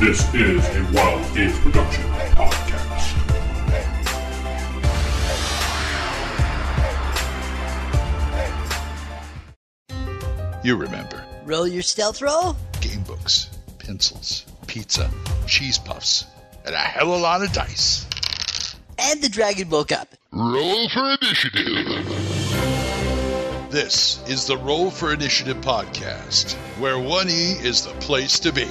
This is a Wild Games Production podcast. You remember Roll your stealth roll? game books, pencils, pizza, cheese puffs, and a hell of a lot of dice. And the dragon woke up. Roll for initiative. This is the Roll for Initiative podcast, where 1E is the place to be.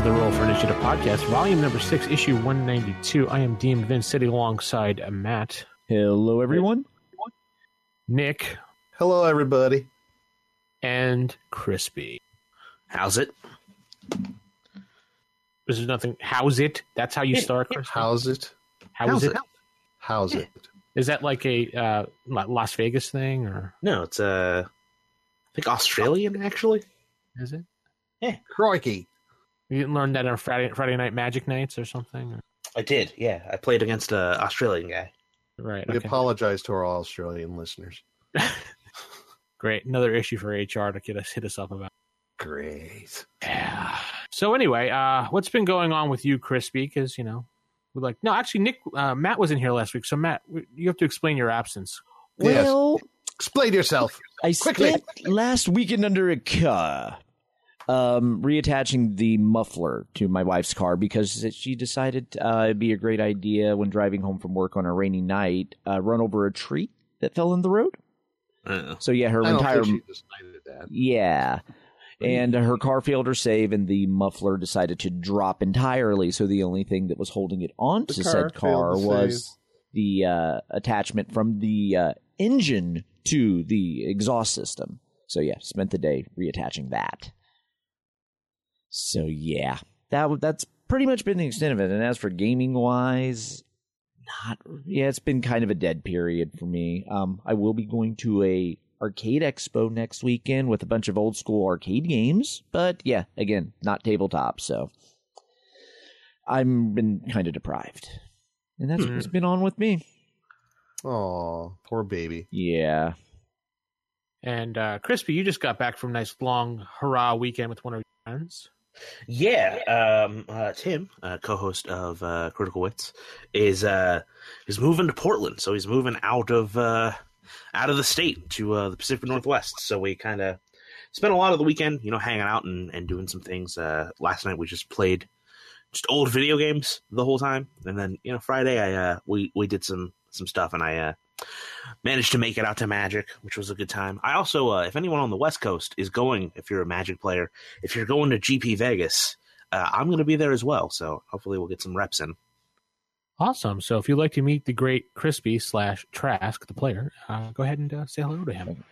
This is the Roll for Initiative podcast, volume number six, issue 192. I am DM Vince, sitting alongside Matt, Hello, everyone. Nick, Hello, everybody. and Crispy. How's it? This is nothing. How's it? That's how you start, Crispy? How's it? How's it? How's it? Is that like a uh, Las Vegas thing, or No, it's uh, I think Australian actually. is it? Yeah. Crikey. You didn't learn that on Friday Friday night magic nights or something? Or- I did, yeah. I played against a Australian guy. Right. We Okay. apologize to our Australian listeners. Great. Another issue for HR to get us hit us up about. Great. Yeah. So anyway, uh, what's been going on with you, Crispy? Because you know, we're like no, actually, Nick, uh, Matt was in here last week, so Matt, you have to explain your absence. Yes. Well, Explain yourself. I Quickly. spent last weekend under a car, um, reattaching the muffler to my wife's car because she decided uh, it'd be a great idea when driving home from work on a rainy night, uh, run over a tree that fell in the road. Uh, So yeah, her I don't entire think she decided that. yeah. And her car failed her save, and the muffler decided to drop entirely. So the only thing that was holding it onto The car said car failed to was the uh, attachment from the uh, engine to the exhaust system. So yeah, spent the day reattaching that. So yeah, that that's pretty much been the extent of it. And as for gaming wise, not yeah, it's been kind of a dead period for me. Um, I will be going to a arcade expo next weekend with a bunch of old school arcade games, but yeah, again, not tabletop. So I've been kind of deprived, and that's what's been on with me. Oh, poor baby. Yeah, And uh, Crispy, you just got back from a nice long hurrah weekend with one of your friends. Yeah, um, uh, Tim, uh, co-host of uh, Critical Wits, is uh, is moving to Portland. So he's moving out of uh, out of the state to uh, the Pacific Northwest. So we kind of spent a lot of the weekend, you know, hanging out and, and doing some things. Uh, last night we just played just old video games the whole time, and then you know Friday I uh, we we did some some stuff, and I uh, managed to make it out to Magic, which was a good time. I also, uh, if anyone on the West Coast is going, if you're a Magic player, if you're going to GP Vegas, uh, I'm going to be there as well. So hopefully we'll get some reps in. Awesome. So if you'd like to meet the great Crispy slash Trask, the player, uh, go ahead and uh, say hello to him.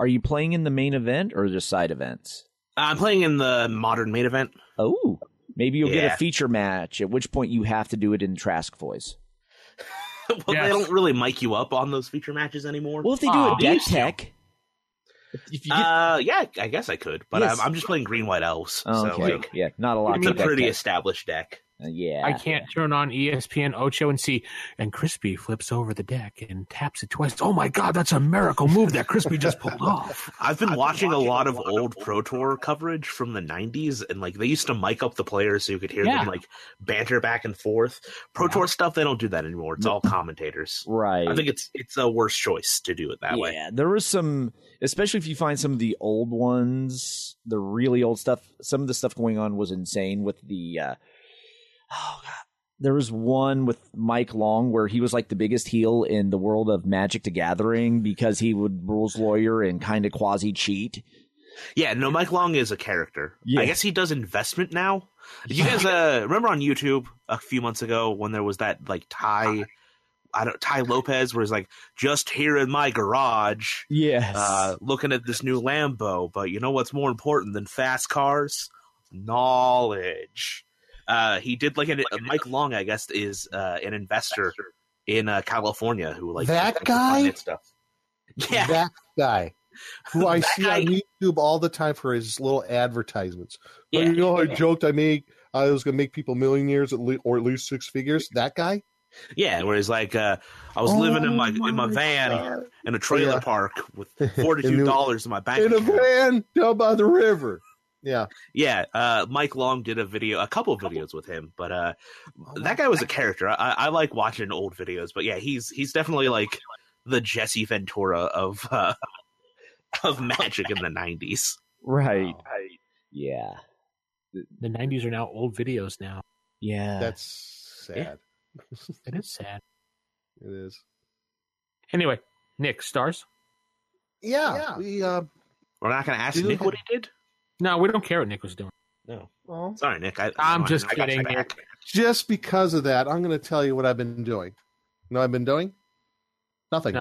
are you playing in the main event or just side events? I'm playing in the modern main event. Oh, maybe you'll get a feature match. At which point you have to do it in Trask voice. well, Yes. they don't really mic you up on those feature matches anymore. Well, if they do Aw. a deck Used tech. If you get, uh, yeah, I guess I could, but Yes. I'm, I'm just playing green white elves, oh, so okay, like yeah, not a lot. it's a to deck pretty established deck. Uh, yeah, I can't turn on ESPN Ocho and see, and Crispy flips over the deck and taps it twice. Oh my God, that's a miracle move that Crispy just pulled off. I've been watching a lot of old Pro Tour coverage from the 90s, and like they used to mic up the players so you could hear Yeah. them like banter back and forth. Pro Tour stuff, they don't do that anymore. It's all commentators. Right. I think it's it's a worse choice to do it that yeah, way. there was some, especially if you find some of the old ones, the really old stuff. Some of the stuff going on was insane with the. Uh, oh god, there was one with Mike Long where he was like the biggest heel in the world of Magic: The Gathering because he would rules lawyer and kind of quasi cheat. Yeah, no, Mike Long is a character. Yeah. I guess he does investment now. Did you guys uh, remember on YouTube a few months ago when there was that like Ty, I don't Tai Lopez, where he's like just here in my garage, Yes. uh, looking at this new Lambo. But you know what's more important than fast cars? Knowledge. Uh, he did like an, uh, Mike Long, I guess, is uh, an investor in uh, California who like That guy? stuff. Yeah, That guy who I see guy- on YouTube all the time for his little advertisements. Oh, Yeah. you know, I joked I make I was going to make people millionaires at le- or at least six figures. That guy? Yeah, where he's like uh, I was living in my in my van God. in a trailer Yeah. park with forty two dollars in my bank in a van down by the river. Yeah, Yeah, uh, Mike Long did a video, a couple of videos with him, but uh, that guy was a character. I, I like watching old videos, but yeah, he's he's definitely like the Jesse Ventura of uh, of Magic in the nineties. Right. Yeah. The '90s are now old videos now. Yeah. that's sad. It is sad. It is. Anyway, Nick stars. Yeah, we uh, We're not going to ask Nick what he did. No, we don't care what Nick was doing. No, well, sorry, Nick. I, I'm I- just I got your kidding, back. just because of that, I'm going to tell you what I've been doing. You know, what I've been doing nothing. No.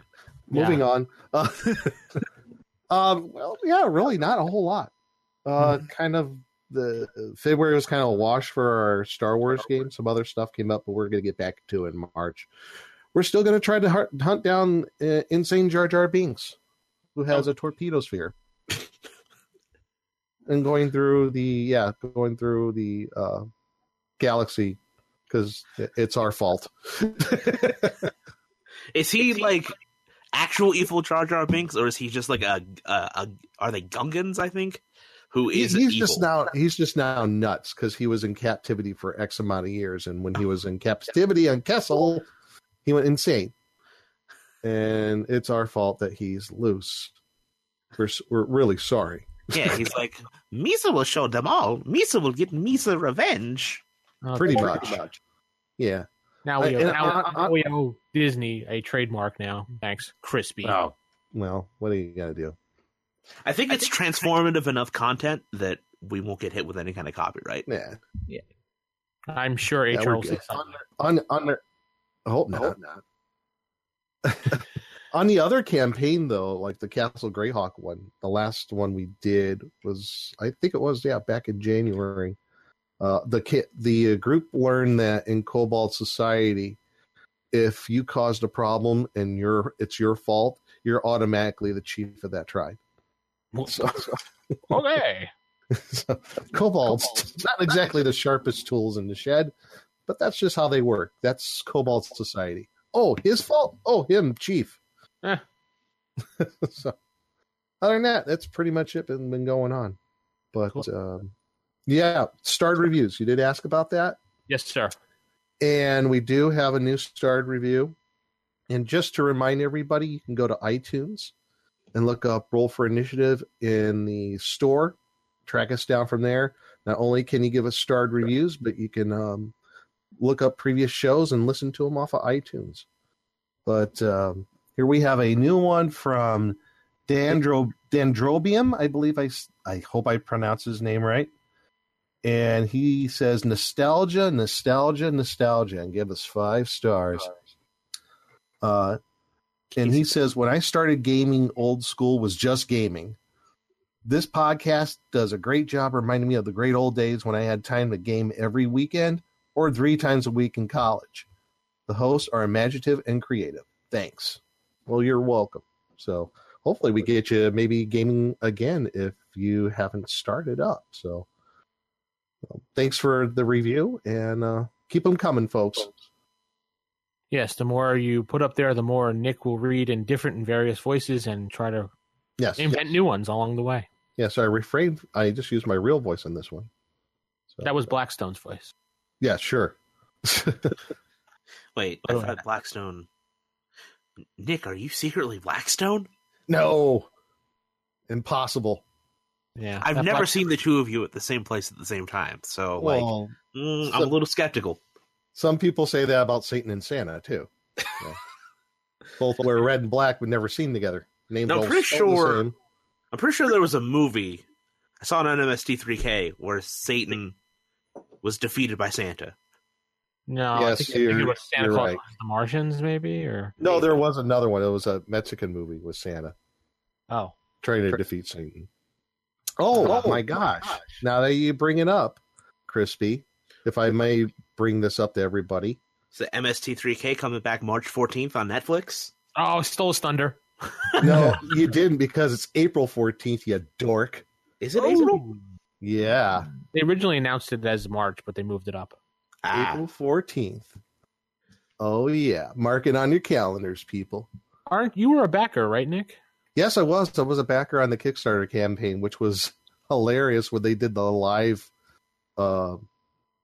Moving on. Uh, um, well, yeah, really, not a whole lot. Uh, kind of the February was kind of a wash for our Star Wars game. Some other stuff came up, but we're going to get back to it in March. We're still going to try to hunt, hunt down uh, insane Jar Jar Binks, who has a torpedo sphere. And going through the yeah, going through the uh, galaxy because it's our fault. Is he like actual evil Jar Jar Binks, or is he just like a, a, a are they Gungans? I think who is He- he's evil? just now he's just now nuts because he was in captivity for X amount of years, and when he was in captivity on Kessel, he went insane. And it's our fault that he's loose. We're we're really sorry. Yeah, he's like Misa will show them all. Misa will get Misa revenge. Uh, Pretty poor much. guy. Yeah. Now we, I- owe, and now, I- I- now we owe Disney a trademark now. Thanks, Crispy. Oh well, what are you gonna do? I think it's transformative enough content that we won't get hit with any kind of copyright. Yeah. Yeah. I'm sure Yeah, HR we're will say good. something. On on the I hope not. On the other campaign though, like the Castle Greyhawk one, the last one we did was I think it was yeah back in January. Uh, the the group learned that in Kobold Society, if you caused a problem and you're it's your fault, you're automatically the chief of that tribe. So, Okay. so Kobold's not exactly the sharpest tools in the shed, but that's just how they work. That's Kobold Society. Oh, his fault. Oh, him, chief. Eh. so, other than that, that's pretty much it. Been, been going on, but Cool. um, yeah, starred reviews. You did ask about that, Yes, sir. and we do have a new starred review. And just to remind everybody, you can go to iTunes and look up Roll for Initiative in the store. Track us down from there. Not only can you give us starred reviews, but you can um, look up previous shows and listen to them off of iTunes. But um, here we have a new one from Dandro Dendrobium. I believe I I hope I pronounce his name right. And he says nostalgia, nostalgia, nostalgia, and give us five stars. Uh, and he says, when I started gaming, old school was just gaming. This podcast does a great job reminding me of the great old days when I had time to game every weekend or three times a week in college. The hosts are imaginative and creative. Thanks. Well, you're welcome. So hopefully we get you maybe gaming again if you haven't started up. So well, thanks for the review and uh, keep them coming, folks. Yes, the more you put up there, the more Nick will read in different and various voices and try to Yes. invent new ones along the way. Yeah, so I refrained. I just used my real voice on this one. So, That was Blackstone's voice. yeah, sure. Wait, I thought Blackstone. Nick, are you secretly Blackstone? no, impossible. Yeah, I've never Black- seen the two of you at the same place at the same time, so like, Well, mm, I'm a little skeptical. some people say that about Satan and Santa too. Yeah. Both wear red and black, but never seen together. Names No, I'm pretty spelled the sure- same. I'm pretty sure there was a movie I saw it on MST3K where Satan was defeated by Santa. No, I Yes, think it you're- was Santa Claus right. the Martians, maybe or No, there was another one. It was a Mexican movie with Santa oh, trying to defeat Satan. Oh, oh my gosh. Now that you bring it up, Crispy, if I may bring this up to everybody. So MST3K coming back March 14th on Netflix. oh, stole his thunder. No, you didn't because it's April 14th, you dork. Is it April? Yeah, They originally announced it as March, but they moved it up. Ah, April 14th. Oh yeah, mark it on your calendars, people. Aren't you were a backer, right, Nick? Yes, I was. I was a backer on the Kickstarter campaign, which was hilarious when they did the live uh,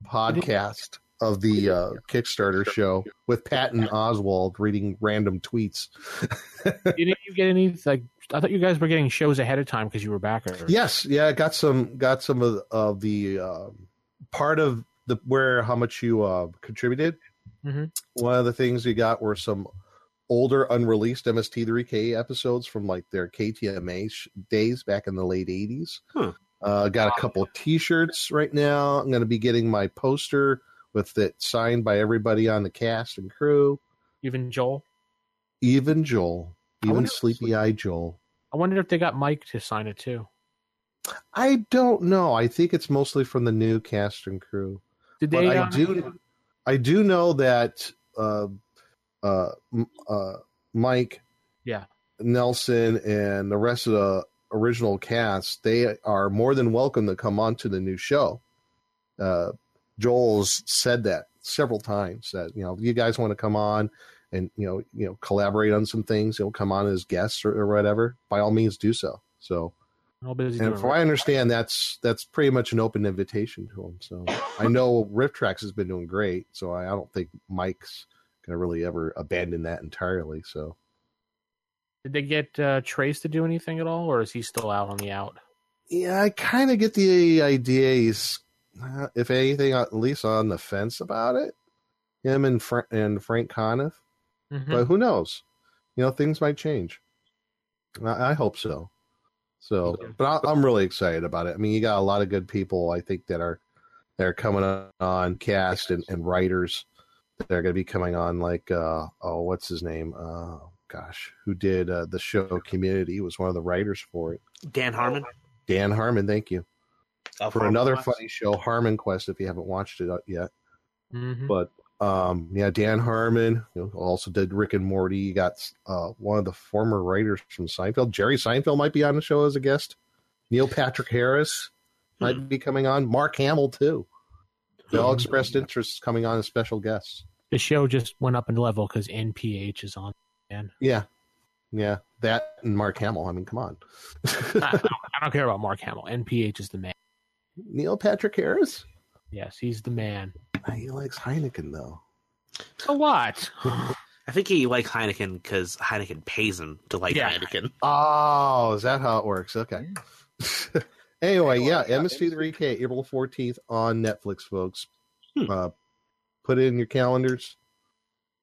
podcast of the uh, Kickstarter show with Patton Oswalt reading random tweets. Didn't you get any like? I thought you guys were getting shows ahead of time because you were backer. yes, yeah, I got some got some of, of the uh, part of the where how much you uh, contributed. Mhm. One of the things you got were some older unreleased MST3K episodes from like their KTMA sh- days back in the late 80s. Huh. Uh, got a couple of t-shirts right now. I'm going to be getting my poster with it signed by everybody on the cast and crew, Even Joel. even Joel, even sleepy eyed Joel. I wonder if they got Mike to sign it too. I don't know. I think it's mostly from the new cast and crew. Did But? I uh, do, I do know that uh, uh, uh, Mike, Yeah. Nelson, and the rest of the original cast, they are more than welcome to come on to the new show. Uh, Joel's said that several times that you know you guys want to come on and you know you know collaborate on some things. You'll come on as guests or, or whatever. By all means, do so. So. Busy And from what I understand, that's that's pretty much an open invitation to him. So I know RiffTrax has been doing great. So I, I don't think Mike's gonna really ever abandon that entirely. So Did they get uh, Trace to do anything at all, or is he still out on the out? yeah, I kind of get the idea he's, uh, if anything, at least on the fence about it. Him and Fra- and Frank Conniff, Mhm. but who knows? You know, things might change. I, I hope so. So, but I, I'm really excited about it. I mean, you got a lot of good people. I think that are that are coming on cast and, and writers that are going to be coming on. Like, uh, oh, what's his name? Uh, gosh, who did uh, the show Community? He was one of the writers for it. Dan Harmon Dan Harmon. Thank you uh, for from- another funny show, Harmon Quest. If you haven't watched it yet, Mhm. but um, yeah, Dan Harmon you know, also did Rick and Morty. You got uh, one of the former writers from Seinfeld, Jerry Seinfeld, might be on the show as a guest. Neil Patrick Harris might be coming on. Mark Hamill too. They all expressed interest coming on as special guests. The show just went up in level because NPH is on. Man, Yeah, yeah, that and Mark Hamill. I mean, come on. I don't, I don't care about Mark Hamill. NPH is the man. Neil Patrick Harris. Yes, he's the man. He likes Heineken though. A lot. I think he likes Heineken because Heineken pays him to like Yeah. Heineken. Oh, is that how it works? Okay. anyway, yeah, MST3K, April 14th on Netflix, folks. Hmm. Uh, put it in your calendars.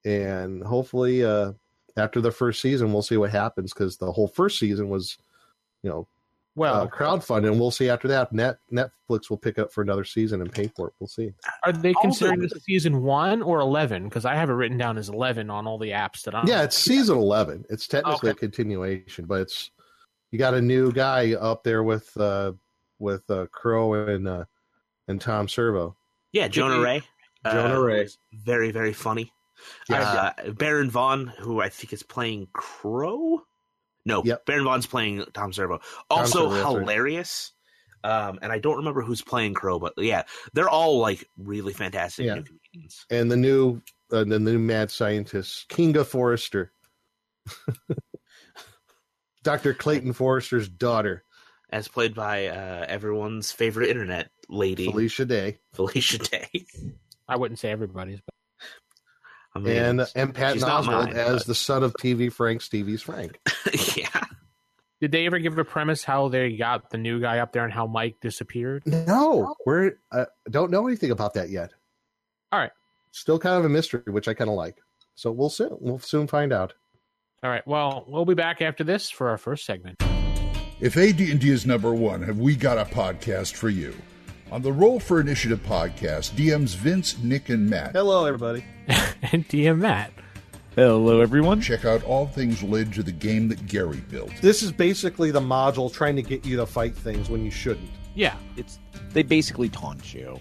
And hopefully, uh, after the first season, we'll see what happens because the whole first season was, you know, Well, uh, crowdfunding. And we'll see after that. Net Netflix will pick up for another season and pay for it. We'll see. are they Also- considering this season one or eleven? Because I have it written down as eleven on all the apps that I'm. Yeah, it's season 11. It's technically Okay. a continuation, but it's you got a new guy up there with uh with uh Crow and uh and Tom Servo. Yeah, Jonah Ray. Jonah uh, Ray. was Very, very funny. Yeah. Uh, Baron Vaughn, who I think is playing Crow. No, Yep. Baron Vaughn's playing Tom Servo. Also Servo, that's right. hilarious. Um, and I don't remember who's playing Crow, but yeah, they're all like really fantastic Yeah. new comedians. And the new uh, the new mad scientist, Kinga Forrester. Dr. Clayton Forrester's daughter, As played by uh, everyone's favorite internet lady, Felicia Day. Felicia Day. I wouldn't say everybody's, but I mean, And and Patton she's Oswalt mine, as but- the son of TV Frank Stevie's Frank. yeah. did they ever give a premise how they got the new guy up there and how Mike disappeared? No, we're uh, don't know anything about that yet. All right. Still kind of a mystery, which I kind of like. So we'll soon we'll soon find out. All right. Well, we'll be back after this for our first segment. If AD&D is number one, have we got a podcast for you? On the Roll for Initiative podcast, DMs Vince, Nick, and Matt Hello, everybody. and DM Matt. Hello, everyone. check out all things related to the game that Gary built. This is basically the module trying to get you to fight things when you shouldn't. Yeah, It's they basically taunt you.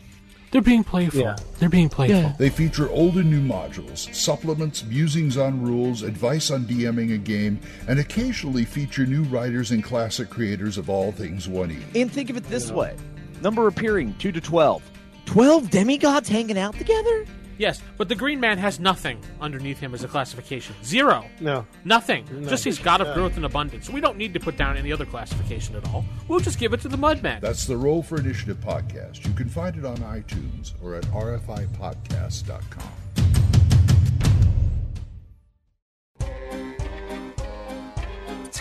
they're being playful. Yeah. They're being playful. They feature old and new modules, supplements, musings on rules, advice on DMing a game, and occasionally feature new writers and classic creators of all things 1E. And think of it this way: number appearing two to twelve. Twelve demigods hanging out together. Yes, but the Green Man has nothing underneath him as a classification. Zero. No. Nothing. No. Just he's God of growth and abundance. We don't need to put down any other classification at all. We'll just give it to the Mudman. That's the Roll for Initiative podcast. You can find it on iTunes or at rfipodcast.com.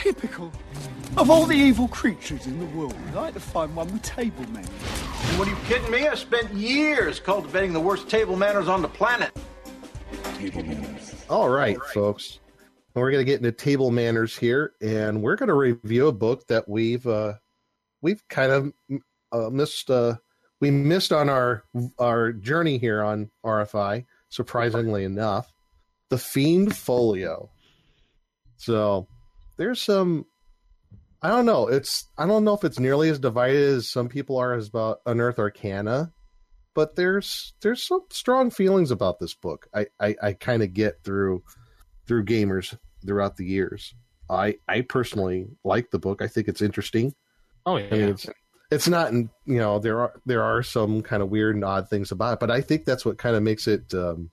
Typical. Of all the evil creatures in the world, I'd like to find one with table manners. What are you kidding me? I spent years cultivating the worst table manners on the planet. Table manners. All right, folks. We're going to get into table manners here, and we're going to review a book that we've uh, we've kind of uh, missed. Uh, we missed on our our journey here on RFI. Surprisingly enough, the Fiend Folio. So there's some. I don't know. It's I don't know if it's nearly as divided as some people are as about Unearth Arcana, but there's there's some strong feelings about this book. I I, I kind of get through through gamers throughout the years. I I personally like the book. I think it's interesting. oh yeah. I mean, it's it's not you know there are there are some kind of weird and odd things about it, but I think that's what kind of makes it um,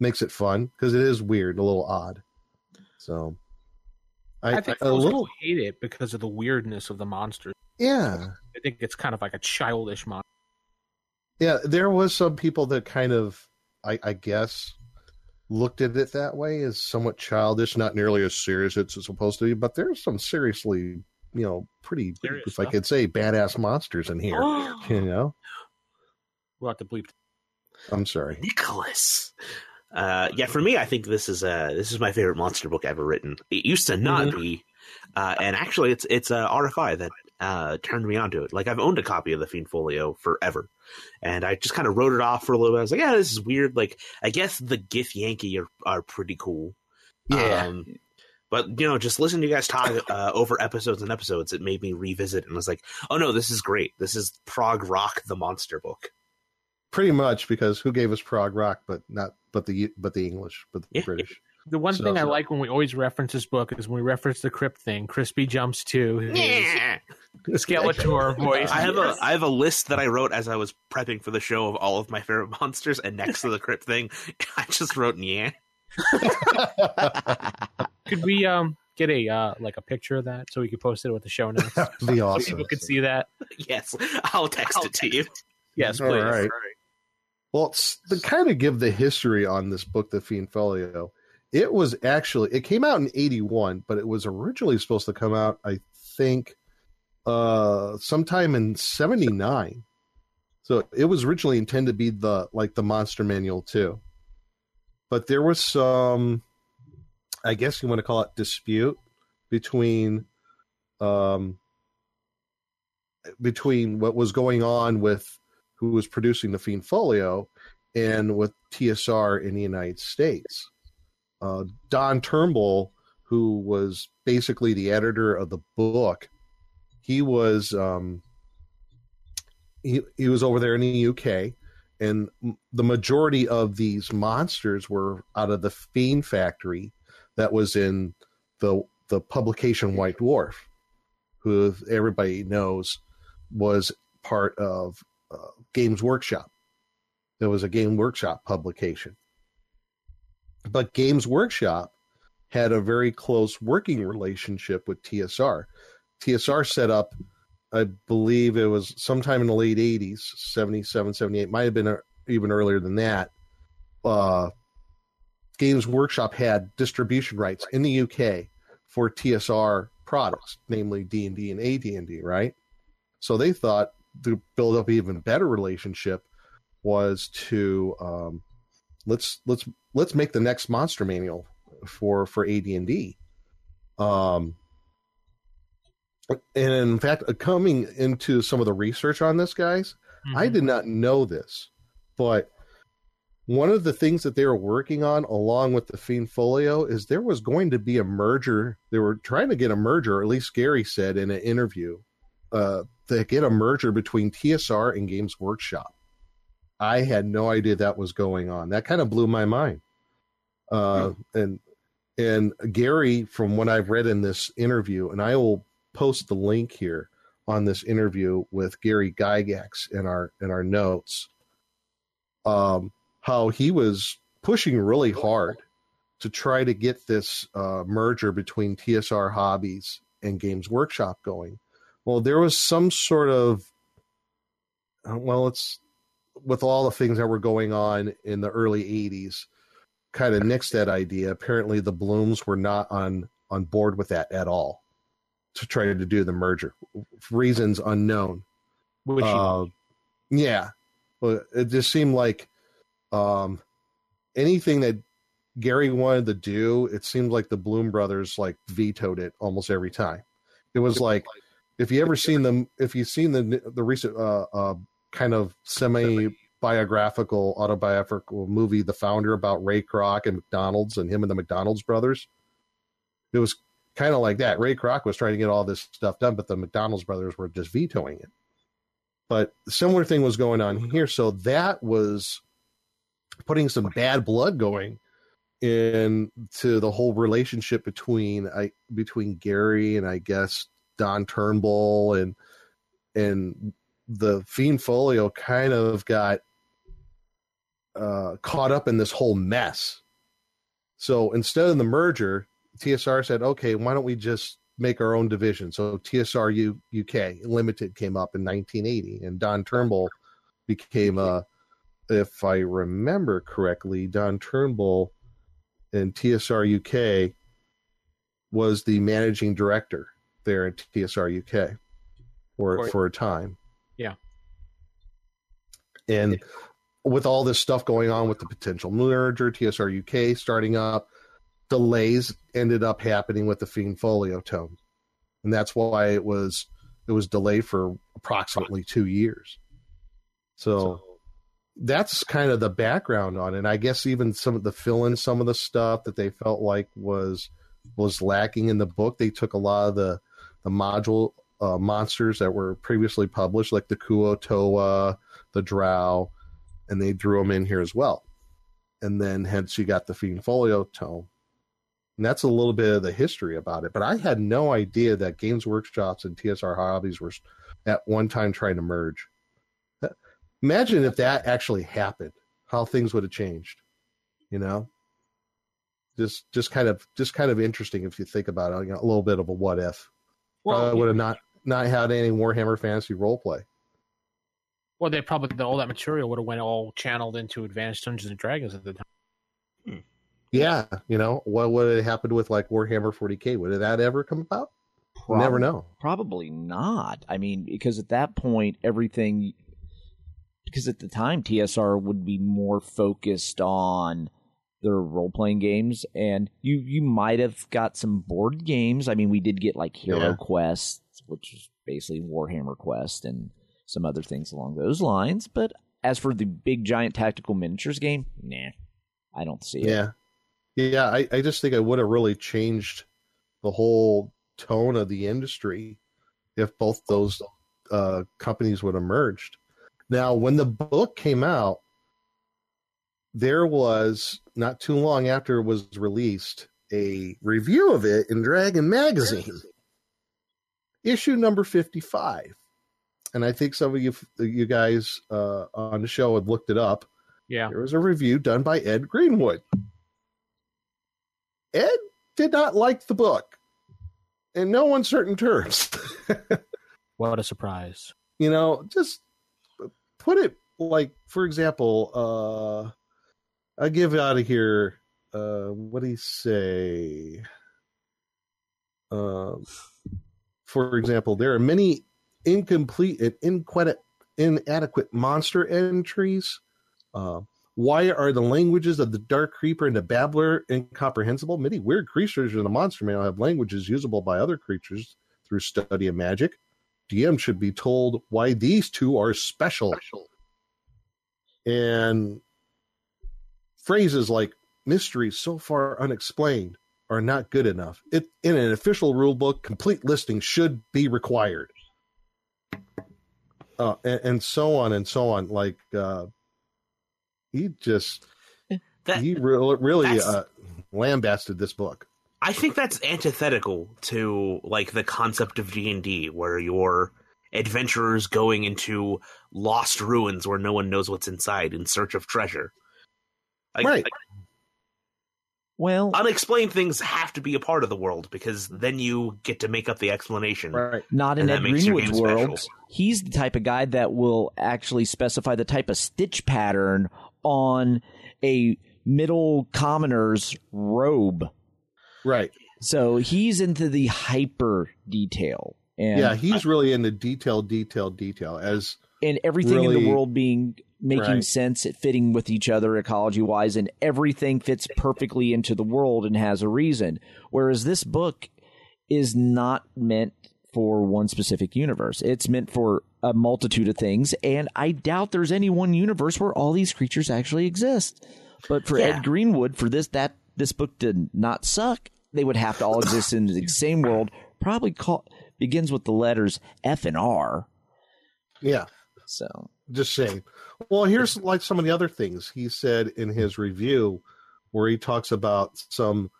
makes it fun because it is weird, a little odd. So I, I think a most little people hate it because of the weirdness of the monsters. yeah I think it's kind of like a childish monster. yeah. There was some people that kind of I, I guess looked at it that way as somewhat childish, not nearly as serious as it's supposed to be. But there's some seriously you know pretty Serious if I stuff. could say badass monsters in here. you know, We'll have to bleep. I'm sorry. Nicholas. Uh, yeah, for me, I think this is uh, this is my favorite monster book ever written. It used to not be, uh, and actually, it's it's uh, RFI that uh, turned me onto it. Like I've owned a copy of the Fiend Folio forever, and I just kind of wrote it off for a little bit. I was like, yeah, this is weird. Like I guess the Githyanki are are pretty cool. Um, but you know, just listening to you guys talk uh, over episodes and episodes, it made me revisit and I was like, oh no, this is great. This is prog rock, the monster book. Pretty much because who gave us prog rock but not but the but the english but the Yeah. british The one So- thing I like when we always reference this book is when we reference the crypt thing. Crispy jumps to his Skeletor voice. I have a I have a list that I wrote as I was prepping for the show of all of my favorite monsters, and next to the crypt thing, I just wrote yeah. Could we um get a uh like a picture of that so we could post it with the show notes? That'd be So awesome people could see that. Yes, I'll text it to you. Yes, All please. right. Well to kind of give the history on this book the fiend folio it was actually it came out in 81 but it was originally supposed to come out i think uh sometime in 79 so it was originally intended to be the like the monster manual too. But there was some i guess you want to call it dispute between um between what was going on with who was producing the fiend folio and with tsr in the united states. Uh, don turnbull who was basically the editor of the book he was um, he, he was over there in the uk and the majority of these monsters were out of the fiend factory that was in the the publication white dwarf who everybody knows was part of uh, games workshop. There was a game workshop publication. But games workshop had a very close working relationship with tsr tsr set up i believe it was sometime in the late 80s 77 78 might have been uh, even earlier than that. Uh, games workshop had distribution rights in the uk for tsr products namely d&d and ad&d right? So they thought to build up an even better relationship was to um, let's let's let's make the next monster manual for for AD&D. Um, and in fact, uh, coming into some of the research on this, guys, I Mhm. did not know this, but one of the things that they were working on along with the Fiend Folio is there was going to be a merger. They were trying to get a merger, or at least Gary said in an interview, uh, to get a merger between TSR and Games Workshop. I had no idea that was going on. That kind of blew my mind. Uh, and and Gary, from what I've read in this interview, and I will post the link here on this interview with Gary Gygax in our in our notes. Um, how he was pushing really hard to try to get this uh, merger between TSR Hobbies and Games Workshop going. Well, there was some sort of uh, well, it's with all the things that were going on in the early 80s kind of nixed that idea. Apparently the Blumes were not on on board with that at all to try to do the merger. Reasons unknown. Wishy- uh, yeah. But it just seemed like um anything that gary wanted to do it seemed like the blume brothers like vetoed it almost every time. It was like if you ever seen them if you've seen the the recent uh, uh kind of semi biographical autobiographical movie the founder about ray kroc and mcdonald's and him and the mcdonald's brothers it was kind of like that. Ray kroc was trying to get all this stuff done but the mcdonald's brothers were just vetoing it. But similar thing was going on here. So that was putting some bad blood going into the whole relationship between i between gary and i guess don turnbull and and the fiend folio kind of got uh, caught up in this whole mess. So instead of the merger tsr said okay why don't we just make our own division? So tsr U- uk limited came up in 1980 and don turnbull became uh if i remember correctly don turnbull in tsr uk was the managing director there in tsr uk for For- for a time Yeah. and with all this stuff going on with the potential merger tsr uk starting up delays ended up happening with the fiend folio tome and that's why it was it was delayed for approximately two years so that's kind of the background on it. And I guess even some of the fill in some of the stuff that they felt like was was lacking in the book. They took a lot of the the module uh, monsters that were previously published, like the Kuotoa, the Drow, and they drew them in here as well. And then hence you got the Fiend Folio tome. And that's a little bit of the history about it. But I had no idea that Games Workshops and TSR Hobbies were at one time trying to merge. Imagine if that actually happened, how things would have changed. You know, just just kind of just kind of interesting if you think about it. You know, a little bit of a what if. Well, uh, Probably would have not not had any Warhammer Fantasy role play. Well, they probably all that material would have went all channeled into Advanced Dungeons and Dragons at the time. Hmm. Yeah, you know what would have happened with like Warhammer 40k? Would that ever come about? We'll never know. Probably not. I mean, because at that point, everything. Because at the time, TSR would be more focused on their role playing games, and you you might have got some board games. I mean, we did get like Hero Yeah. Quest, which is basically Warhammer Quest, and some other things along those lines. But as for the big giant tactical miniatures game, nah, I don't see it. Yeah, yeah. I, I just think I would have really changed the whole tone of the industry if both those uh, companies would have merged. Now, when the book came out, there was not too long after it was released a review of it in Dragon Magazine, issue number fifty-five. And I think some of you, you guys uh, on the show had looked it up. Yeah. There was a review done by Ed Greenwood. Ed did not like the book in no uncertain terms. What a surprise! you know, just put it like, for example, uh, I'll give out of here. Uh, what do you say? Um, for example, there are many incomplete and inadequate, inadequate monster entries. Uh, why are the languages of the Dark Creeper and the Babbler incomprehensible? Many weird creatures in the monster manual have languages usable by other creatures through study of magic. DM should be told why these two are special. And phrases like mysteries so far unexplained are not good enough. It in an official rule book, complete listing should be required. Uh, and, and so on and so on. Like uh, he just That he really really uh, lambasted this book. I think that's antithetical to like the concept of D and D, where you're adventurers going into lost ruins where no one knows what's inside in search of treasure. Like, Right. like, Well, unexplained things have to be a part of the world because then you get to make up the explanation. Right. not in And Ed that Greenwood's world. special. He's the type of guy that will actually specify the type of stitch pattern on a middle commoner's robe. Right. So he's into the hyper detail. And, yeah, he's really into detail, detail, detail. As and everything in the world being making Right. sense, it fitting with each other ecology wise, and everything fits perfectly into the world and has a reason. Whereas this book is not meant for one specific universe. It's meant for a multitude of things, and I doubt there's any one universe where all these creatures actually exist. But for Yeah. Ed Greenwood, for this that this book did not suck, they would have to all exist in the same world. Probably call begins with the letters F and R. yeah, So just saying. Well, here's like some of the other things he said in his review, where he talks about some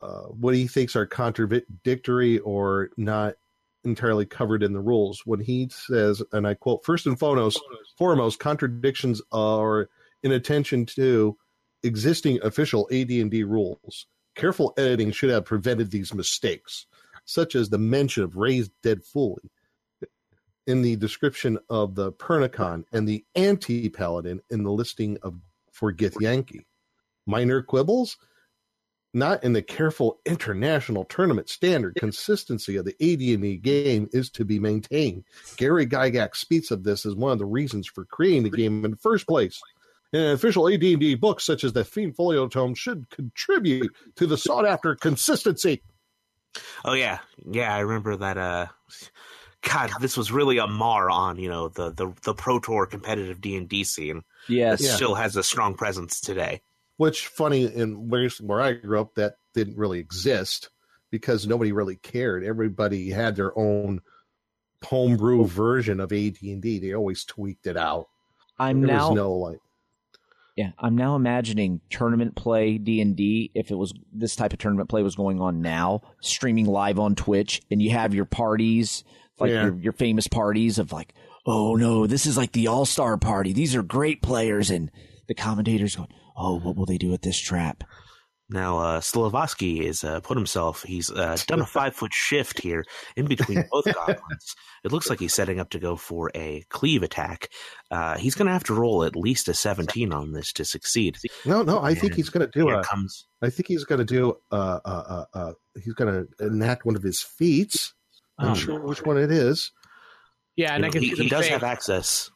uh, what he thinks are contradictory or not entirely covered in the rules. When he says, and I quote, first and foremost, foremost contradictions are in attention to existing official AD&D rules. Careful editing should have prevented these mistakes, such as the mention of raised dead fully in the description of the Pernicon and the anti-paladin in the listing of for Githyanki. Minor quibbles? Not in the careful international tournament standard. Consistency of the AD&D game is to be maintained. Gary Gygax speaks of this as one of the reasons for creating the game in the first place. And an official AD&D book such as the Fiend Folio Tome should contribute to the sought-after consistency. Oh yeah, yeah. I remember that. Uh, God, this was really a mar on you know the the the pro tour competitive D and D scene. yes, It still has a strong presence today. which funny in where where I grew up that didn't really exist because nobody really cared. Everybody had their own homebrew version of AD and D. They always tweaked it out. I'm There now was no like yeah, I'm now imagining tournament play D and D. If it was this type of tournament play was going on now, streaming live on Twitch, and you have your parties, like Yeah. your your famous parties of like, oh no, this is like the all star party. These are great players, and the commentators going, oh, what will they do with this trap? Now, uh, Slovosky is uh, put himself. He's uh, done a five foot shift here in between both goblins. It looks like he's setting up to go for a cleave attack. Uh, he's going to have to roll at least a seventeen on this to succeed. no, no. I think he's going to do it. comes. I think he's going to do. Uh, uh, uh, uh, he's going to enact one of his feats. I'm Oh, sure which one it is. Yeah, and I You know, can he, see he does saying, have access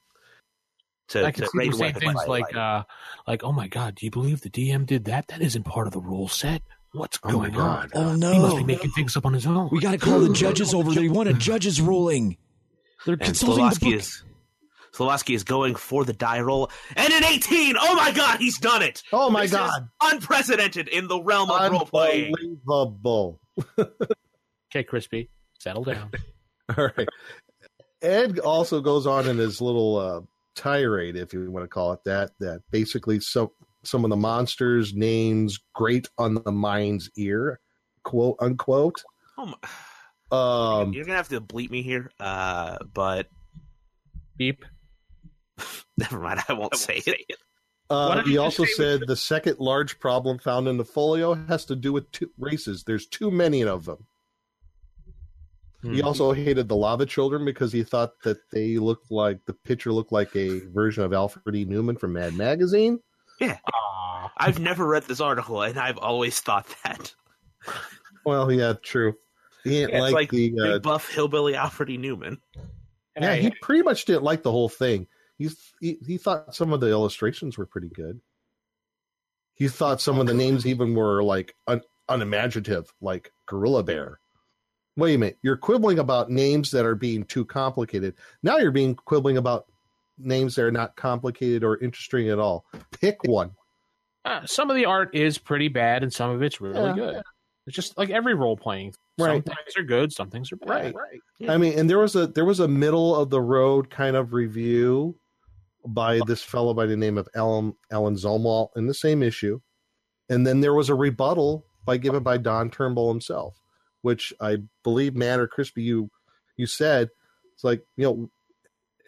to, I can to see them raid saying weapon things by- like, uh, like, oh my god, do you believe the DM did that? That isn't part of the rule set. What's Oh going on? Oh no, He must be no, making things up on his own. we got to call the judges over. They want a judge's ruling. They're and consulting the book. is Slovosky is going for the die roll and an eighteen. Oh my god, he's done it! Oh my This is god! unprecedented in the realm of role playing. Unbelievable. Okay, Crispy, settle down. All right. Ed also goes on in his little uh, tirade, if you want to call it that, that basically some some of the monsters' names grate on the mind's ear, quote unquote. Oh my, Um, you're gonna have to bleep me here, uh, but Beep. never mind. I won't say it. uh, he also said the second large problem found in the folio has to do with two races. There's too many of them. He Hmm. also hated the Lava Children because he thought that they looked like the picture looked like a version of Alfred E. Neuman from Mad Magazine. Aw. I've never read this article, and I've always thought that. Well, yeah, true. He didn't Yeah, it's like, like the Big uh, buff hillbilly Alfred E. Neuman. And yeah. I- He pretty much didn't like the whole thing. He's he, he thought some of the illustrations were pretty good. He thought some of the names even were like un, unimaginative, like Gorilla Bear. Wait a minute, you're quibbling about names that are being too complicated. Now you're being quibbling about names that are not complicated or interesting at all. Pick one. uh, some of the art is pretty bad, and some of it's really Yeah. good. It's just like every role playing. Some Right. things are good, some things are bad. Right. I mean, and there was a there was a middle of the road kind of review by this fellow by the name of Alan Alan Zolmalt in the same issue, and then there was a rebuttal by given by Don Turnbull himself, which I believe Matt or Crispy you you said it's like you know,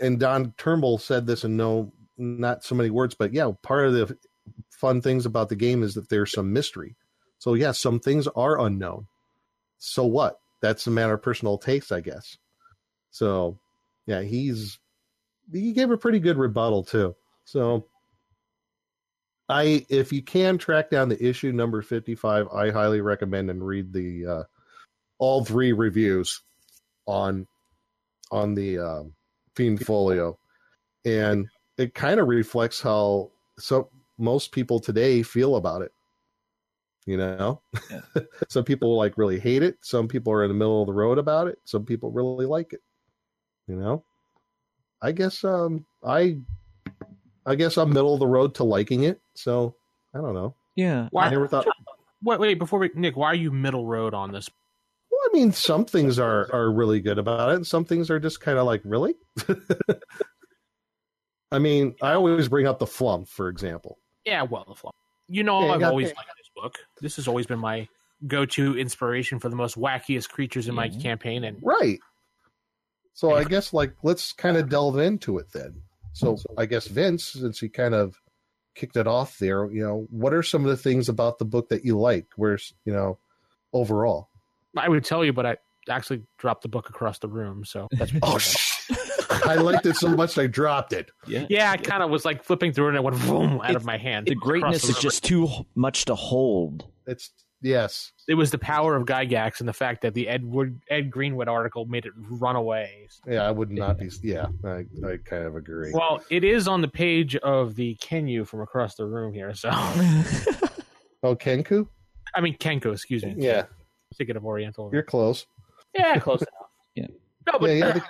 and Don Turnbull said this in no not so many words, but yeah, part of the fun things about the game is that there's some mystery. So yeah, some things are unknown. So what? That's a matter of personal taste, I guess. So yeah, he's he gave a pretty good rebuttal too. So I if you can track down the issue number 55, I highly recommend and read the uh all three reviews on on the um Fiend Folio. And it kind of reflects how so most people today feel about it. You know, some people like really hate it. Some people are in the middle of the road about it. Some people really like it. You know, I guess um I I guess I'm middle of the road to liking it. So I don't know. Yeah. Why, I never thought. wait, wait, before we, Nick, why are you middle road on this? Well, I mean, some things are are really good about it, and some things are just kind of like really. I mean, I always bring up the flump, for example. Yeah, well, the flump. You know, Yeah, I've got- always liked this book. This has always been my go-to inspiration for the most wackiest creatures in my Mhm. campaign, and Right. So I guess like let's kind of delve into it then. So I guess Vince, since he kind of kicked it off there, you know, what are some of the things about the book that you like? Where's you know, overall? I would tell you, but I actually dropped the book across the room, so that's Oh, I liked it so much I dropped it. Yeah. yeah. I kind of was like flipping through it, and it went boom out of my hand. The greatness the is just too much to hold. It's yes. It was the power of Gygax and the fact that the Ed Wood, Ed Greenwood article made it run away. Yeah, I would not be. Yeah, I, I kind of agree. Well, it is on the page of the Kenyu from across the room here. So, oh, Kenku. I mean Kenko, excuse me. Yeah, thinking of Oriental. you're close. Yeah, close enough. Yeah. No, but Yeah, yeah.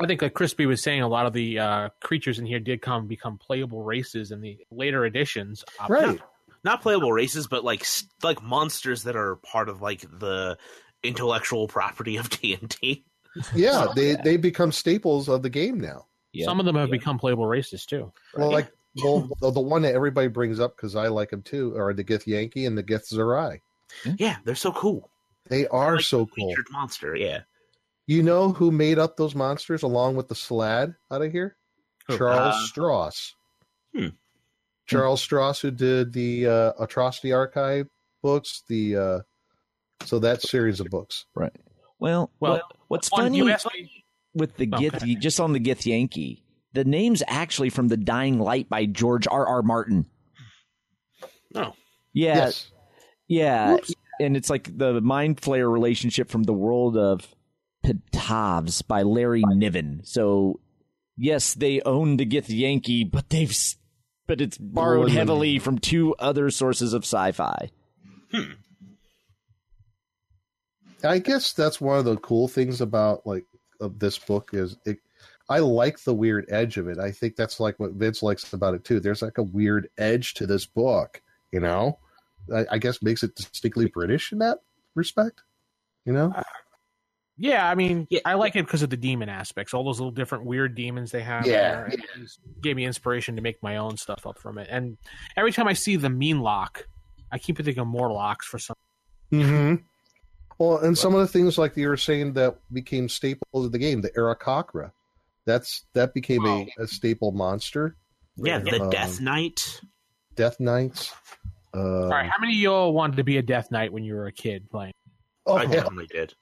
I think like Crispy was saying, a lot of the uh, creatures in here did come become playable races in the later editions. Uh, right. Not playable races, but like like monsters that are part of like the intellectual property of D and D. Yeah, they they become staples of the game now. Yeah. Some of them have Yeah. become playable races too. Well, like well, the, the one that everybody brings up because I like them too are the Githyanki and the Githzerai. Yeah, they're so cool. They are Like so cool. Featured monster. Yeah. You know who made up those monsters along with the Slad out of here? Who? Charles Uh, Stross. hmm. Charles Stross, who did the uh, Atrocity Archive books, the uh, so that series of books. Right. Well, Well, what, what's funny you asked me. with the Oh, Gith, okay. just on the Githyanki, the name's actually from The Dying Light by George R. R. Martin. No. Yeah, Yes. yeah, Whoops. And it's like the Mind Flayer relationship from the world of Ptavvs by Larry Niven. So, yes, they own the Githyanki, but they've but it's borrowed Borrowed heavily from two other sources of sci-fi. Hmm. I guess that's one of the cool things about like of this book is it. I like the weird edge of it. I think that's like what Vince likes about it too. There's like a weird edge to this book, you know. I, I guess makes it distinctly British in that respect. You know, Yeah, I mean, Yeah. I like it because of the demon aspects, all those little different weird demons they have. Yeah. there. It just gave me inspiration to make my own stuff up from it. And every time I see the Meenlock, I keep thinking of more locks for some. Mm-hmm. Well, and some of the things like you were saying that became staples of the game, the Aarakocra, that's that became a, a staple monster. Yeah, the Um, Death Knight. Death Knights. Uh, All right, how many of y'all wanted to be a Death Knight when you were a kid playing? oh, I hell, definitely did.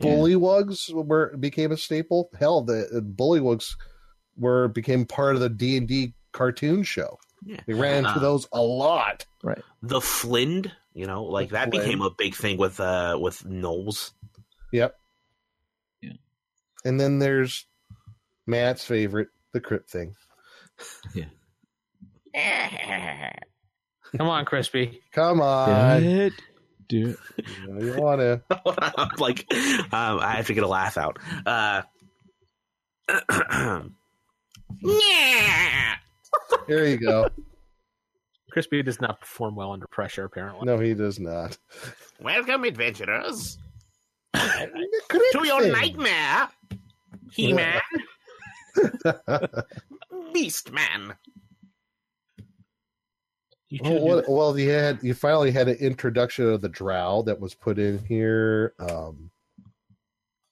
Bullywugs were became a staple. Hell, the, the Bullywugs were became part of the D and D cartoon show. Yeah. We ran into Uh, those a lot. Right. The Flind, you know, like The that Flind. became a big thing with uh with Gnolls. Yep. Yeah. And then there's Matt's favorite, the crypt thing. Come on, Crispy. Come on, Do it. Do it. you, you want to. I'm like, um, I have to get a laugh out. Uh, yeah. Here you go. Crispy does not perform well under pressure, apparently. No, he does not. Welcome, adventurers, to your nightmare, He-Man, Beast-Man. You Oh, should what, well, you had you finally had an introduction of the Drow that was put in here. Um,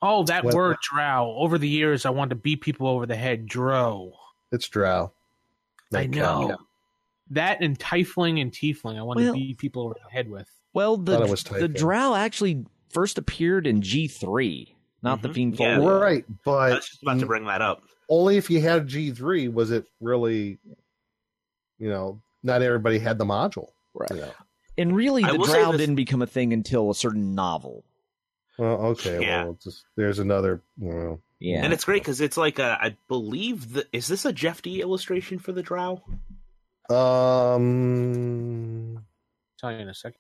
Oh, that What- word drow. Over the years, I wanted to beat people over the head. Dro. it's Drow. I Like, know. uh, that and Tifling and Tiefling. I want Well- to beat people over the head with. Well, the Thought was the Drow actually first appeared in G three, not the Mhm. Fiend Yeah. Folio. right, I but was just about to bring that up. only if you had G three was it really, you know, not everybody had the module. Right. You know? And really, the will Drow this- didn't become a thing until a certain novel. Well, okay. Yeah. Well, just, there's another. Well, Yeah, And it's great because it's like a, I believe the is this a Jeff Dee illustration for the Drow? um. tell you in a second.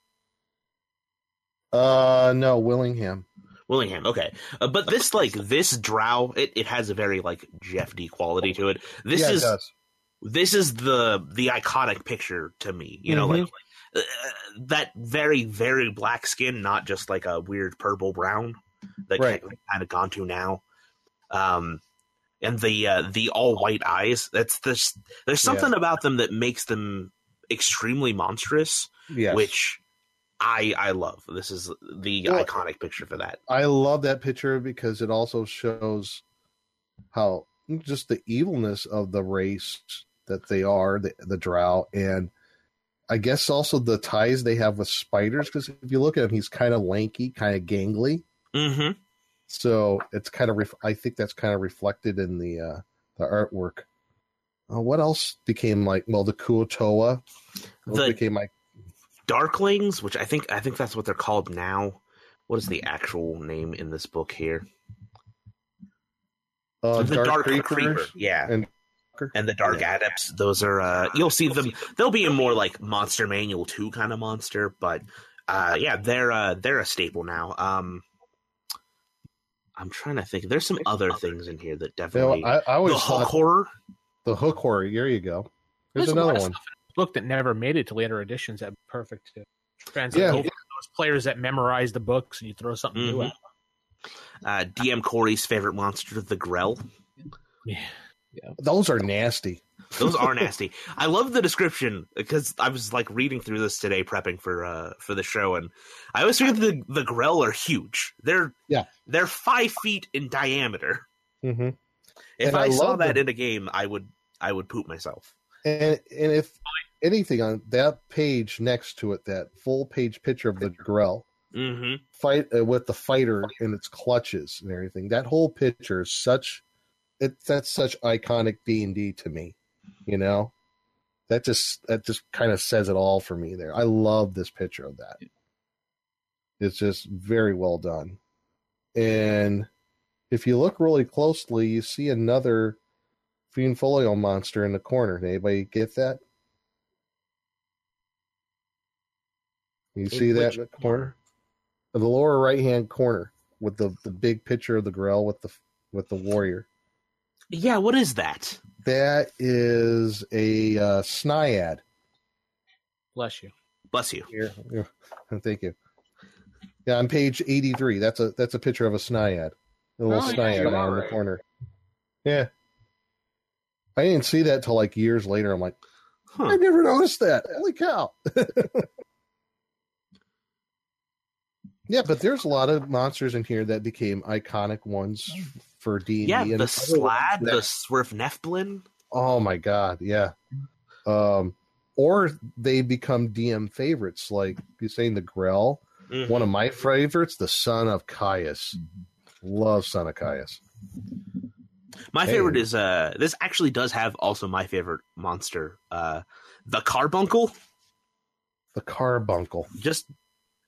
Uh, no, Willingham. Willingham, okay, uh, but this like this Drow, it, it has a very like Jeff Dee quality to it. This yeah, is it does. This is the the iconic picture to me. You know, like uh, that very very black skin, not just like a weird purple brown that Right. kind of gone to now. Um, and the uh, the all white eyes. That's this. There's Yeah. something about them that makes them extremely monstrous, Yes. which I I love. This is the Well- iconic picture for that. I love that picture because it also shows how just the evilness of the race that they are, the, the Drow, and I guess also the ties they have with spiders. Because if you look at him, he's kind of lanky, kind of gangly. Mm-hmm. So it's kind of, ref- I think that's kind of reflected in the uh, the artwork. Uh, what else became like? Well, the Kuotoa The- became like Darklings, which I think I think that's what they're called now. What is the actual name in this book here? uh, the Dark, Dark Creepers. Creeper, yeah, and- and the Dark Adepts. Those are uh, you'll see them. They'll be a more like Monster Manual two kind of monster, but uh, yeah, they're uh, they're a staple now. Um, I'm trying to think. There's some other things in here that You know, definitely. I, I always the Hulk thought horror. the hook horror. There you go. There's, There's another one. stuff book that never made it to later editions. That perfect to translate Yeah. over those players that memorize the books and you throw something new Mhm. at. Uh, DM Corey's favorite monster, the Grell. them. Yeah. Those are nasty. Those are nasty. I love the description because I was like reading through this today, prepping for uh for the show, and I always figured the the Grell are huge. They're Yeah. they're five feet in diameter. Mm-hmm. If And I, I saw that the- in a game, I would I would poop myself. And and if anything on that page next to it, that full page picture of the Grell Mm-hmm. fight uh, with the fighter in its clutches and everything, that whole picture is such it that's such iconic D and D to me. You know, that just that just kind of says it all for me. There, I love this picture of that. It's just very well done, and if you look really closely, you see another Fiend Folio monster in the corner. Anybody get that? You In see that in the corner? In the lower right hand corner with the, the big picture of the Grell with the with the warrior. Yeah, what is that? That is a uh, Snyad. Bless you. Bless you. Here, here. Thank you. Yeah, on page eighty three. That's a that's a picture of a Snyad. A little Oh, yeah, Snyad you down are in the corner. Yeah. I didn't see that till like years later. I'm like, Huh. I never noticed that. Holy cow. yeah, but there's a lot of monsters in here that became iconic ones for D and Yeah, the Slad, the Svirfneblin. Oh my god, yeah. Um, or they become DM favorites, like you're saying the Grell. Mhm. One of my favorites, the Son of Kyuss. Love Son of Kyuss. My Hey. favorite is uh this actually does have also my favorite monster, uh the Carbuncle. The Carbuncle. Just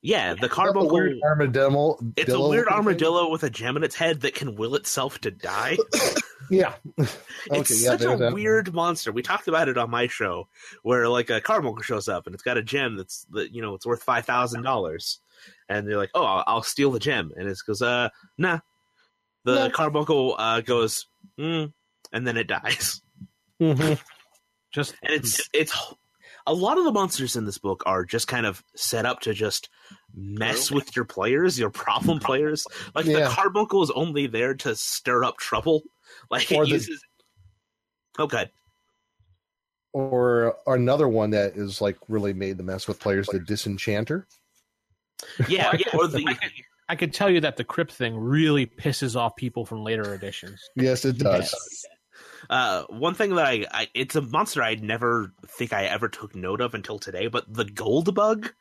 yeah, the the weird Carbuncle. armadillo. It's a weird armadillo with a gem in its head that can will itself to die. Yeah. it's Okay, yeah, such a that. weird monster. We talked about it on my show, where like a carbuncle shows up and it's got a gem that's that you know it's worth five thousand dollars, and they're like, "Oh, I'll, I'll steal the gem," and it goes, "Uh, nah." The No. carbuncle uh, goes, mm, and then it dies. Mhm. Just And it's it's a lot of the monsters in this book are just kind of set up to just mess with your players, your problem players. Like Yeah. the carbuncle is only there to stir up trouble. Like Or it the- uses. Okay. Or another one that is like really made the mess with players, the Disenchanter. Yeah, yeah, or the I could tell you that the crypt thing really pisses off people from later editions. Yes, it does. Uh, one thing that I, I, it's a monster I never think I ever took note of until today, but the gold bug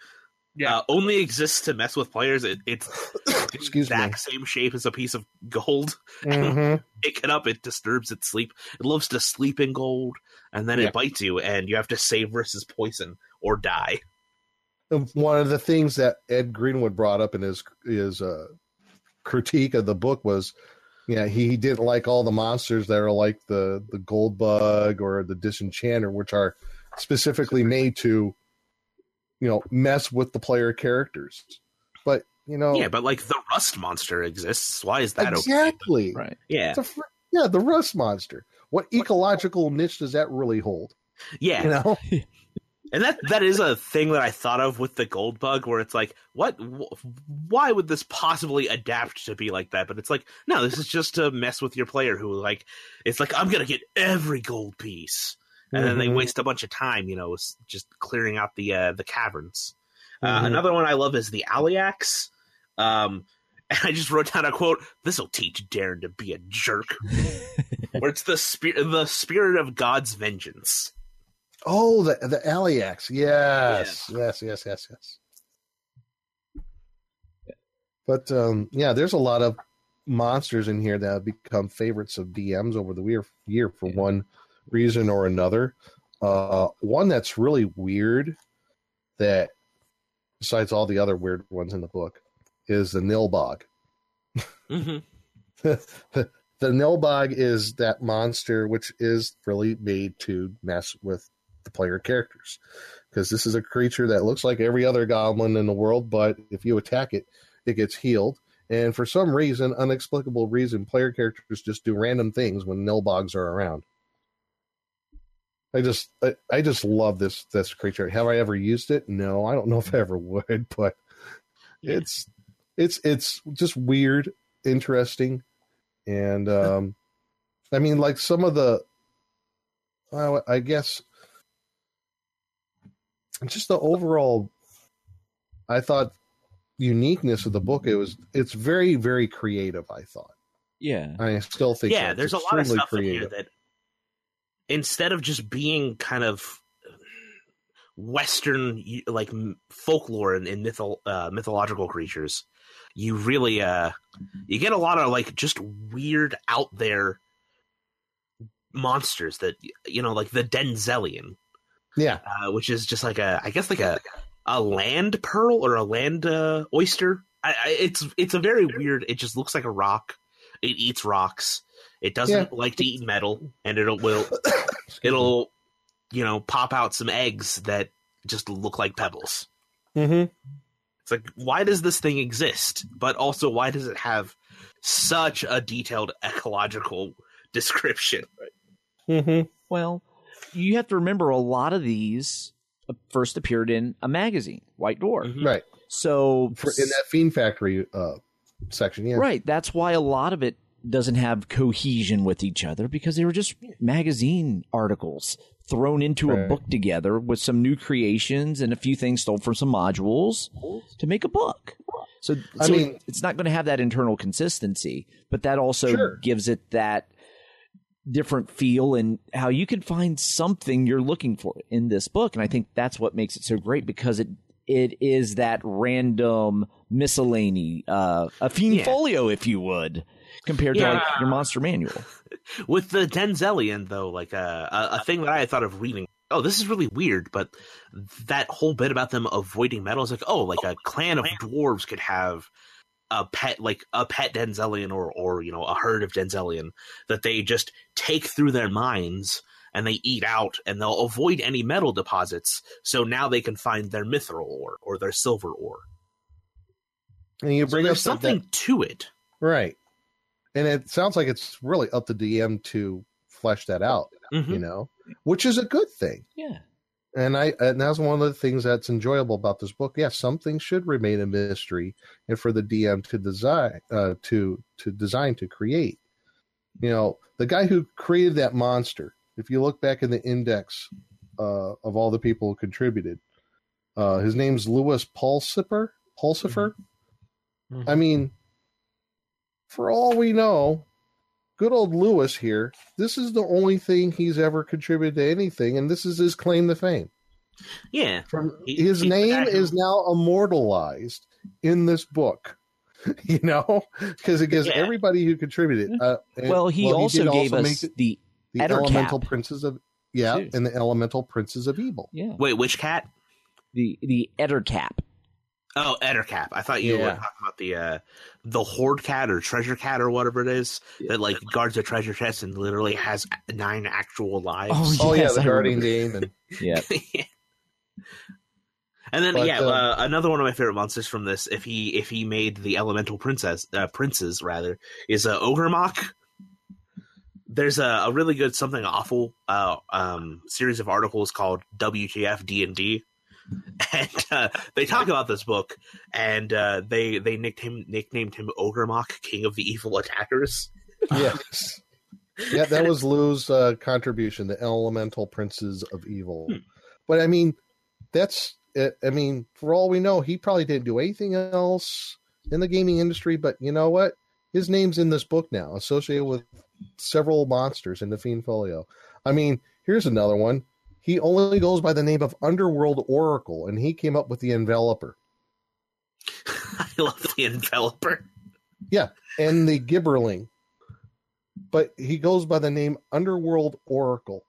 Yeah. uh, only exists to mess with players. It, it's the Excuse me. exact same shape as a piece of gold. Mhm. Pick it up, it disturbs its sleep. It loves to sleep in gold, and then Yeah. it bites you, and you have to save versus poison or die. One of the things that Ed Greenwood brought up in his his uh, critique of the book was, yeah, he didn't like all the monsters that are like the the gold bug or the disenchanter, which are specifically made to, you know, mess with the player characters. But you know, Yeah, but like the rust monster exists. Why is that okay? exactly. Right. Yeah, It's a fr- yeah, the rust monster. What ecological niche does that really hold? yeah. You know, And that that is a thing that I thought of with the gold bug, where it's like, what? Wh- why would this possibly adapt to be like that? But it's like, no, this is just to mess with your player who like, it's like I'm gonna get every gold piece, and then they Mhm. waste a bunch of time, you know, just clearing out the uh, the caverns. Uh, Mhm. another one I love is the Aleax. Um, and I just wrote down a quote: "This will teach Darren to be a jerk." where it's the spirit, the spirit of God's vengeance. Oh, the the Aleax. Yes, yes, yes, yes, yes. But um, yeah, there's a lot of monsters in here that have become favorites of DMs over the year, year for one reason or another. Uh, one that's really weird, that besides all the other weird ones in the book, is the Nilbog. Mm-hmm. the Nilbog is that monster which is really made to mess with the player characters. Because this is a creature that looks like every other goblin in the world, but if you attack it, it gets healed. And for some reason, unexplicable reason, player characters just do random things when Nilbogs are around. I just I, I just love this this creature. Have I ever used it? No, I don't know if I ever would, but it's it's it's just weird, interesting, and um, I mean, like some of the, well, I guess, just the overall, I thought uniqueness of the book. It was it's very very creative. I thought. Yeah. I still think. yeah, so. there's It's a lot of extremely stuff in here that instead of just being kind of Western like folklore and, and mytho- uh, mythological creatures, you really uh you get a lot of like just weird out there monsters that you know like the Denzelian, Yeah, uh, which is just like a I guess like a a land pearl or a land uh, oyster. I, I, it's it's a very weird. It just looks like a rock. It eats rocks. It doesn't Yeah. like to eat metal, and it'll will it'll you know pop out some eggs that just look like pebbles. mm-hmm. It's like why does this thing exist? But also why does it have such a detailed ecological description? Mm-hmm. Well, you have to remember a lot of these uh, first appeared in a magazine, White Dwarf. Mhm. right So For, in that Fiend Factory uh, section. Yeah, Right. That's why a lot of it doesn't have cohesion with each other because they were just magazine articles thrown into a book together with some new creations and a few things stole from some modules to make a book. So, I mean- it's not going to have that internal consistency, but that also Sure. gives it that different feel and how you can find something you're looking for in this book. And I think that's what makes it so great because it it is that random miscellany, uh, a fiend Yeah. folio, if you would, compared to like your monster manual. With the Denzelian, though, like uh, a a thing that I thought of reading. Oh, this is really weird, but that whole bit about them avoiding metal is like, oh, like a clan of dwarves could have a pet, like a pet Denzelian, or or you know a herd of Denzelian that they just take through their minds and they eat out, and they'll avoid any metal deposits. So now they can find their mithril ore or their silver ore. and you So bring up there's that- something to it. right, and it sounds like it's really up to DM to flesh that out. Mhm. You know, which is a good thing. Yeah. And I and that's one of the things that's enjoyable about this book. Yes, some things should remain a mystery, and for the DM to design uh, to to design to create. You know, the guy who created that monster. If you look back in the index uh, of all the people who contributed, uh, his name's Lewis Pulsipher. Pulsifer. Mhm. I mean, for all we know, good old Lewis here, this is the only thing he's ever contributed to anything, and this is his claim to fame. Yeah. From He- his he's name back- is now immortalized in this book. You know, because it gives Yeah. everybody who contributed. Uh, and- Well, he did also gave make us it the the Ettercap. elemental princes of yeah, Too. and the elemental princes of evil. yeah Wait, which cat? the the Ettercap. Oh, Ettercap. I thought you were talking about the uh, the Horde Cat or Treasure Cat or whatever it is that like guards a treasure chest and literally has nine actual lives. Oh, Oh Yes, yeah, I the guardian remember. demon. Yeah, and then But, yeah, uh, uh, another one of my favorite monsters from this, if he if he made the elemental princess uh, princes rather, is a uh, Ogremoch. There's a, a really good something awful uh, um, series of articles called WTF D and D, and uh, they talk about this book, and uh, they they nicknamed nicknamed him Ogremoch, King of the Evil Attackers. yes. Yeah, that was Lou's uh, contribution, the elemental princes of evil. Hmm. But I mean, that's uh, I mean, for all we know, he probably didn't do anything else in the gaming industry. But you know what? His name's in this book now, associated with several monsters in the Fiend Folio. I mean, here's another one. He only goes by the name of Underworld Oracle, and he came up with the Enveloper I love the Enveloper. Yeah, and the Gibberling. But he goes by the name Underworld Oracle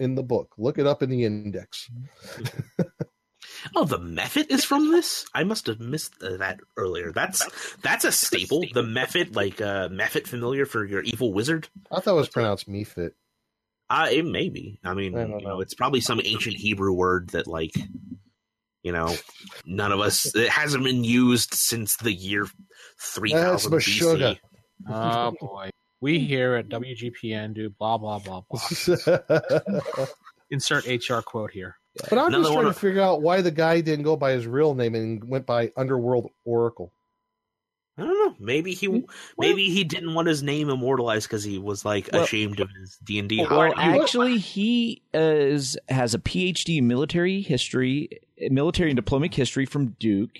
in the book. Look it up in the index. Oh, the Mephit is from this. I must have missed uh, that earlier. That's that's a staple. The Mephit, like uh, Mephit, familiar for your evil wizard. I thought it was pronounced Mephit. Uh, it may be. I mean, I you know, know. it's probably some ancient Hebrew word that, like, you know, none of us. It hasn't been used since the year three thousand BC. Meshuggah. Oh boy. We here at WGPN do blah blah blah blah. Insert HR quote here. But I'm Another just trying one to figure out why the guy didn't go by his real name and went by Underworld Oracle. I don't know. Maybe he, maybe he didn't want his name immortalized because he was like Well- ashamed of his D and D. Well, actually, he is has a PhD in military history, military and diplomatic history from Duke.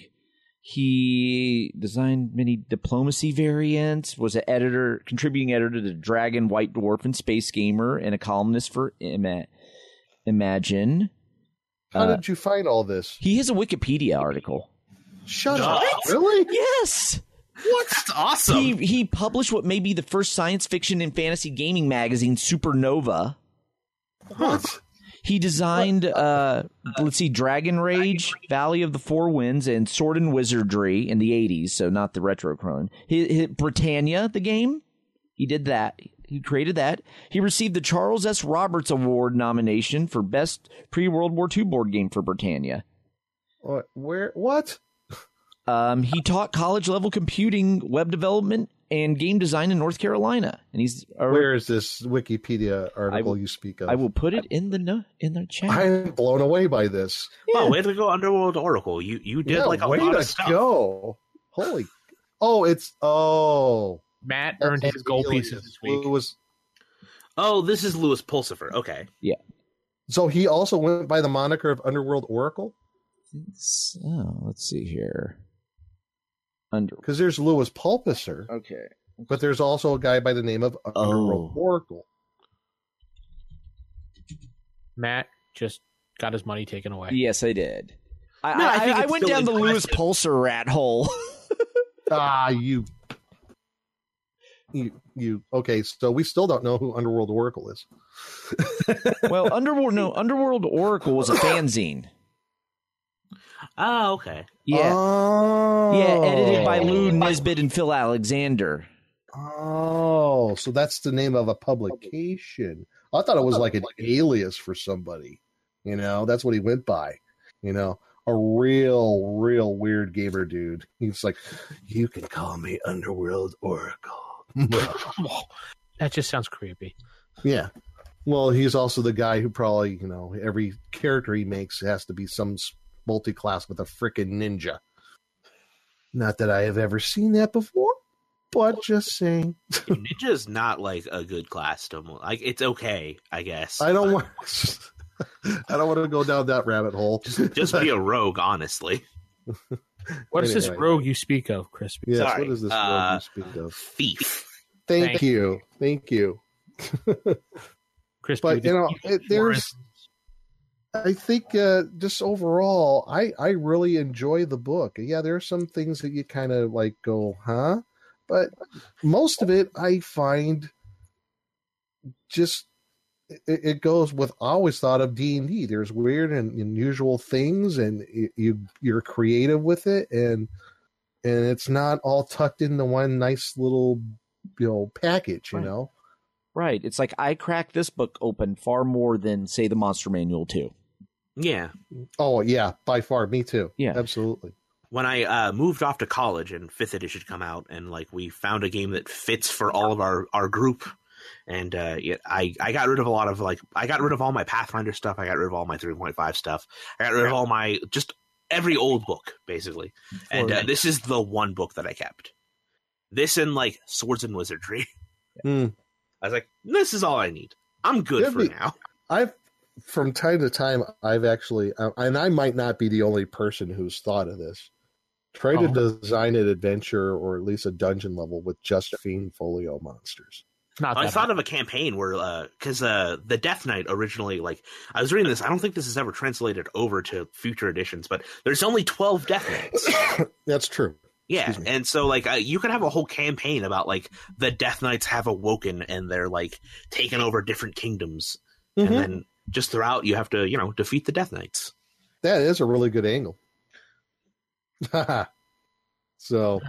He designed many diplomacy variants. Was an editor, contributing editor to Dragon, White Dwarf, and Space Gamer, and a columnist for Ima- Imagine. How Uh, did you find all this? He has a Wikipedia article. Shut What? up! Really? Yes. What? That's awesome. He he published what may be the first science fiction and fantasy gaming magazine, Supernova. What? He designed, uh, let's see, Dragon Rage, Valley of the Four Winds, and Sword and Wizardry in the 80s, so not the retro clone. Britannia, the game, he did that. He created that. He received the Charles S. Roberts Award nomination for Best Pre World War II board game for Britannia. What? Where? What? Um, he taught college level computing, web development, and game design in North Carolina. And he's, uh, Where is this Wikipedia article will- you speak of? I will put it in the in the chat. I'm blown away by this. Wow, way to go, Underworld Oracle. You you did yeah, like a way lot to of stuff. go! Holy! Oh, it's oh. Matt earned his gold pieces this week. Was Oh, this is Lewis Pulsipher. Okay. Yeah. So he also went by the moniker of Underworld Oracle So, let's see here. Under. because there's Lewis Pulsipher, Okay. but there's also a guy by the name of Underworld Oh. Oracle. Matt just got his money taken away. Yes, I did. I, No, I I, think I it's went down the Lewis impressive. Pulsar rat hole. Ah, you, you, you. Okay, so we still don't know who Underworld Oracle is. well, Underworld no Underworld Oracle was a fanzine. Oh, okay. Yeah, Oh. yeah, edited by Lou Nisbet and Phil Alexander. Oh, so that's the name of a publication. I thought it was like an alias for somebody. You know, that's what he went by. You know, a real, real weird gamer dude. He's like, you can call me Underworld Oracle. That just sounds creepy. yeah. Well, he's also the guy who probably, you know, every character he makes has to be some multi class with a freaking ninja. Not that I have ever seen that before, but just saying. Ninja is not like a good class to like. It's okay, I guess. I don't but want. I don't want to go down that rabbit hole. just just be a rogue, honestly. What is this rogue you speak of, Crispy? Yes, Sorry, what is this uh, word you speak of? Thief. Thank, Thank you. Thank you. Crispy. But you know, it, there's I think uh, just overall, I I really enjoy the book. Yeah, there are some things that you kind of like go, huh? But most of it, I find just it, it goes with. I always thought of D and D. There's weird and unusual things, and you you're creative with it, and and it's not all tucked into one nice little you know package. You Right. know. Right. It's like I crack this book open far more than say the Monster Manual too. Yeah. Oh yeah, by far, me too. Yeah. absolutely. When I uh, moved off to college and fifth edition come out, and like we found a game that fits for all of our, our group, and uh, yeah, I I got rid of a lot of like I got rid of all my Pathfinder stuff. I got rid of all my three point five stuff. I got rid of all my just every old book basically. And uh, this is the one book that I kept. This and like Swords and Wizardry. Hmm. I was like, this is all I need. I'm good That'd for be- now. I've from time to time I've actually uh, and I might not be the only person who's thought of this. Try to Oh. design an adventure or at least a dungeon level with just fiend folio monsters. not I thought bad. of a campaign where, because uh, the Death Knight originally, like, I was reading this. I don't think this is ever translated over to future editions, but there's only twelve Death Knights. That's true. Yeah, and so like uh, you could have a whole campaign about like the Death Knights have awoken and they're like taking over different kingdoms, Mhm. and then just throughout you have to you know defeat the Death Knights. That is a really good angle. so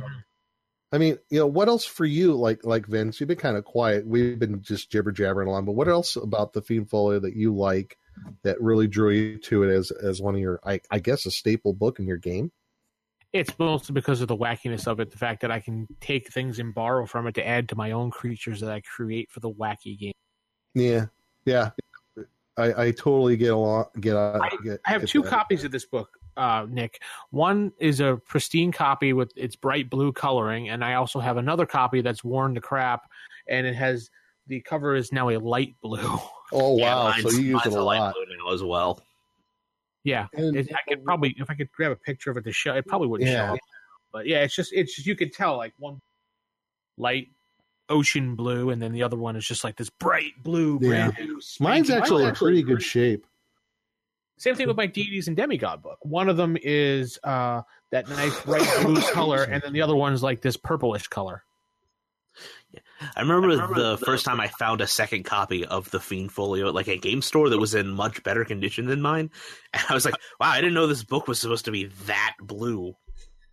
I mean, you know, what else for you like like Vince, you've been kind of quiet. We've been just jibber jabbering along, but what else about the Fiend Folio that you like that really drew you to it as as one of your I, I guess a staple book in your game? It's mostly because of the wackiness of it, the fact that I can take things and borrow from it to add to my own creatures that I create for the wacky game. Yeah, yeah. I, I totally get along. Get, uh, get I have get two that. copies of this book, uh, Nick. One is a pristine copy with its bright blue coloring, and I also have another copy that's worn to crap, and it has the cover is now a light blue. Oh Yeah, wow! mine's- so you use it a light lot. blue now as well. yeah, And- it, I could probably if I could grab a picture of it to show, it probably wouldn't Yeah. show up. But yeah, it's just it's just, you could tell like one light ocean blue, and then the other one is just like this bright blue. Yeah. new, Mine's spanky- actually in pretty good shape. Same thing with my deities and demigod book. One of them is uh, that nice bright blue color, and then the other one's like this purplish color. Yeah. I remember, the, first time I found a second copy of the Fiend Folio at like a game store that was in much better condition than mine, and I was like, "Wow, I didn't know this book was supposed to be that blue."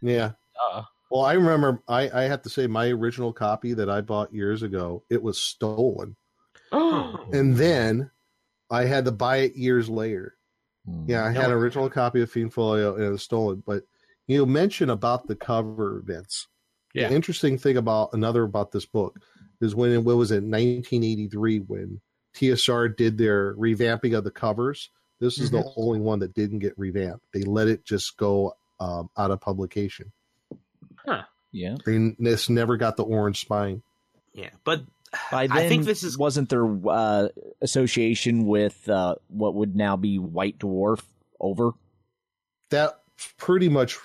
Yeah. Uh, Well, I remember. I I have to say, my original copy that I bought years ago, it was stolen, and then I had to buy it years later. Hmm. Yeah, I had an original copy of Fiend Folio and it was stolen. But you mentioned about the cover, Vince. Yeah. The interesting thing about another about this book is when it what was it 1983 when TSR did their revamping of the covers. This is the only one that didn't get revamped. They let it just go um, out of publication. Yeah. And this never got the orange spine. Yeah, but By then, I think this is wasn't their uh, association with uh, what would now be White Dwarf over? That's pretty much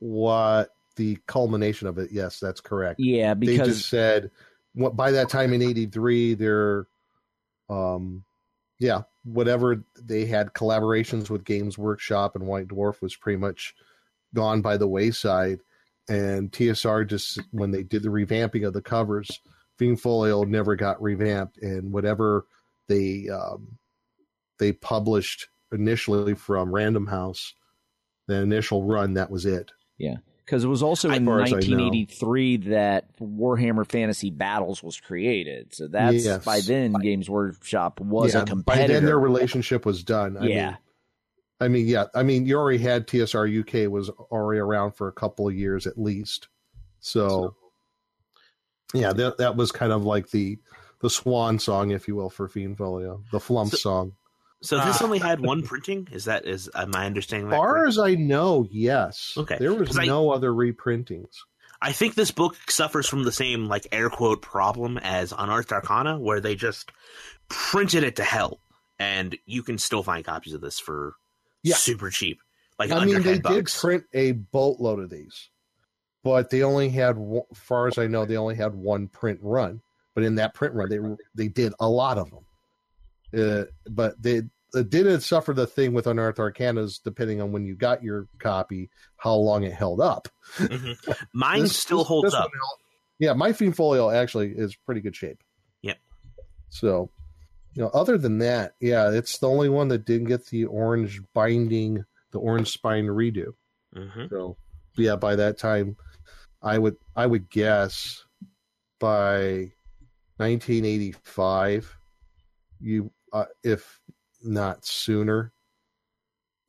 what the culmination of it. Yes, that's correct. Yeah, they just said what by that time in 83 they're um yeah whatever they had collaborations with games workshop and white dwarf was pretty much gone by the wayside and tsr just when they did the revamping of the covers fiend folio never got revamped and whatever they um they published initially from random house the initial run that was it yeah, because it was also in far as I know. 1983 that Warhammer Fantasy Battles was created. So that's Yes. by then Games Workshop was yeah, a by competitor. then their relationship was done I yeah, mean, I mean, yeah. I mean, you already had TSR UK was already around for a couple of years at least. So, yeah, that that was kind of like the the swan song, if you will, for Fiend Folio, the flump So- song. so. This Ah. only had one printing. Is that is am I understanding As that? far correct? as I know, yes. Okay, There was 'cause I- no other reprintings. I think this book suffers from the same like air quote problem as Unearthed Arcana, where they just printed it to hell, and you can still find copies of this for Yeah. super cheap. Like I mean, they 10 did print a boatload of these, but they only had, far as I know, they only had one print run. but in that print run, they they did a lot of them. Uh, but they it didn't suffer the thing with Unearthed Arcanas, depending on when you got your copy, how long it held up. Mhm. Mine This- still holds up. one yeah, my Fiend Folio actually is pretty good shape. Yep. So, you know, other than that, yeah, it's the only one that didn't get the orange binding, the orange spine redo. hmm So, yeah, by that time, I would I would guess by 1985, you uh, if not sooner,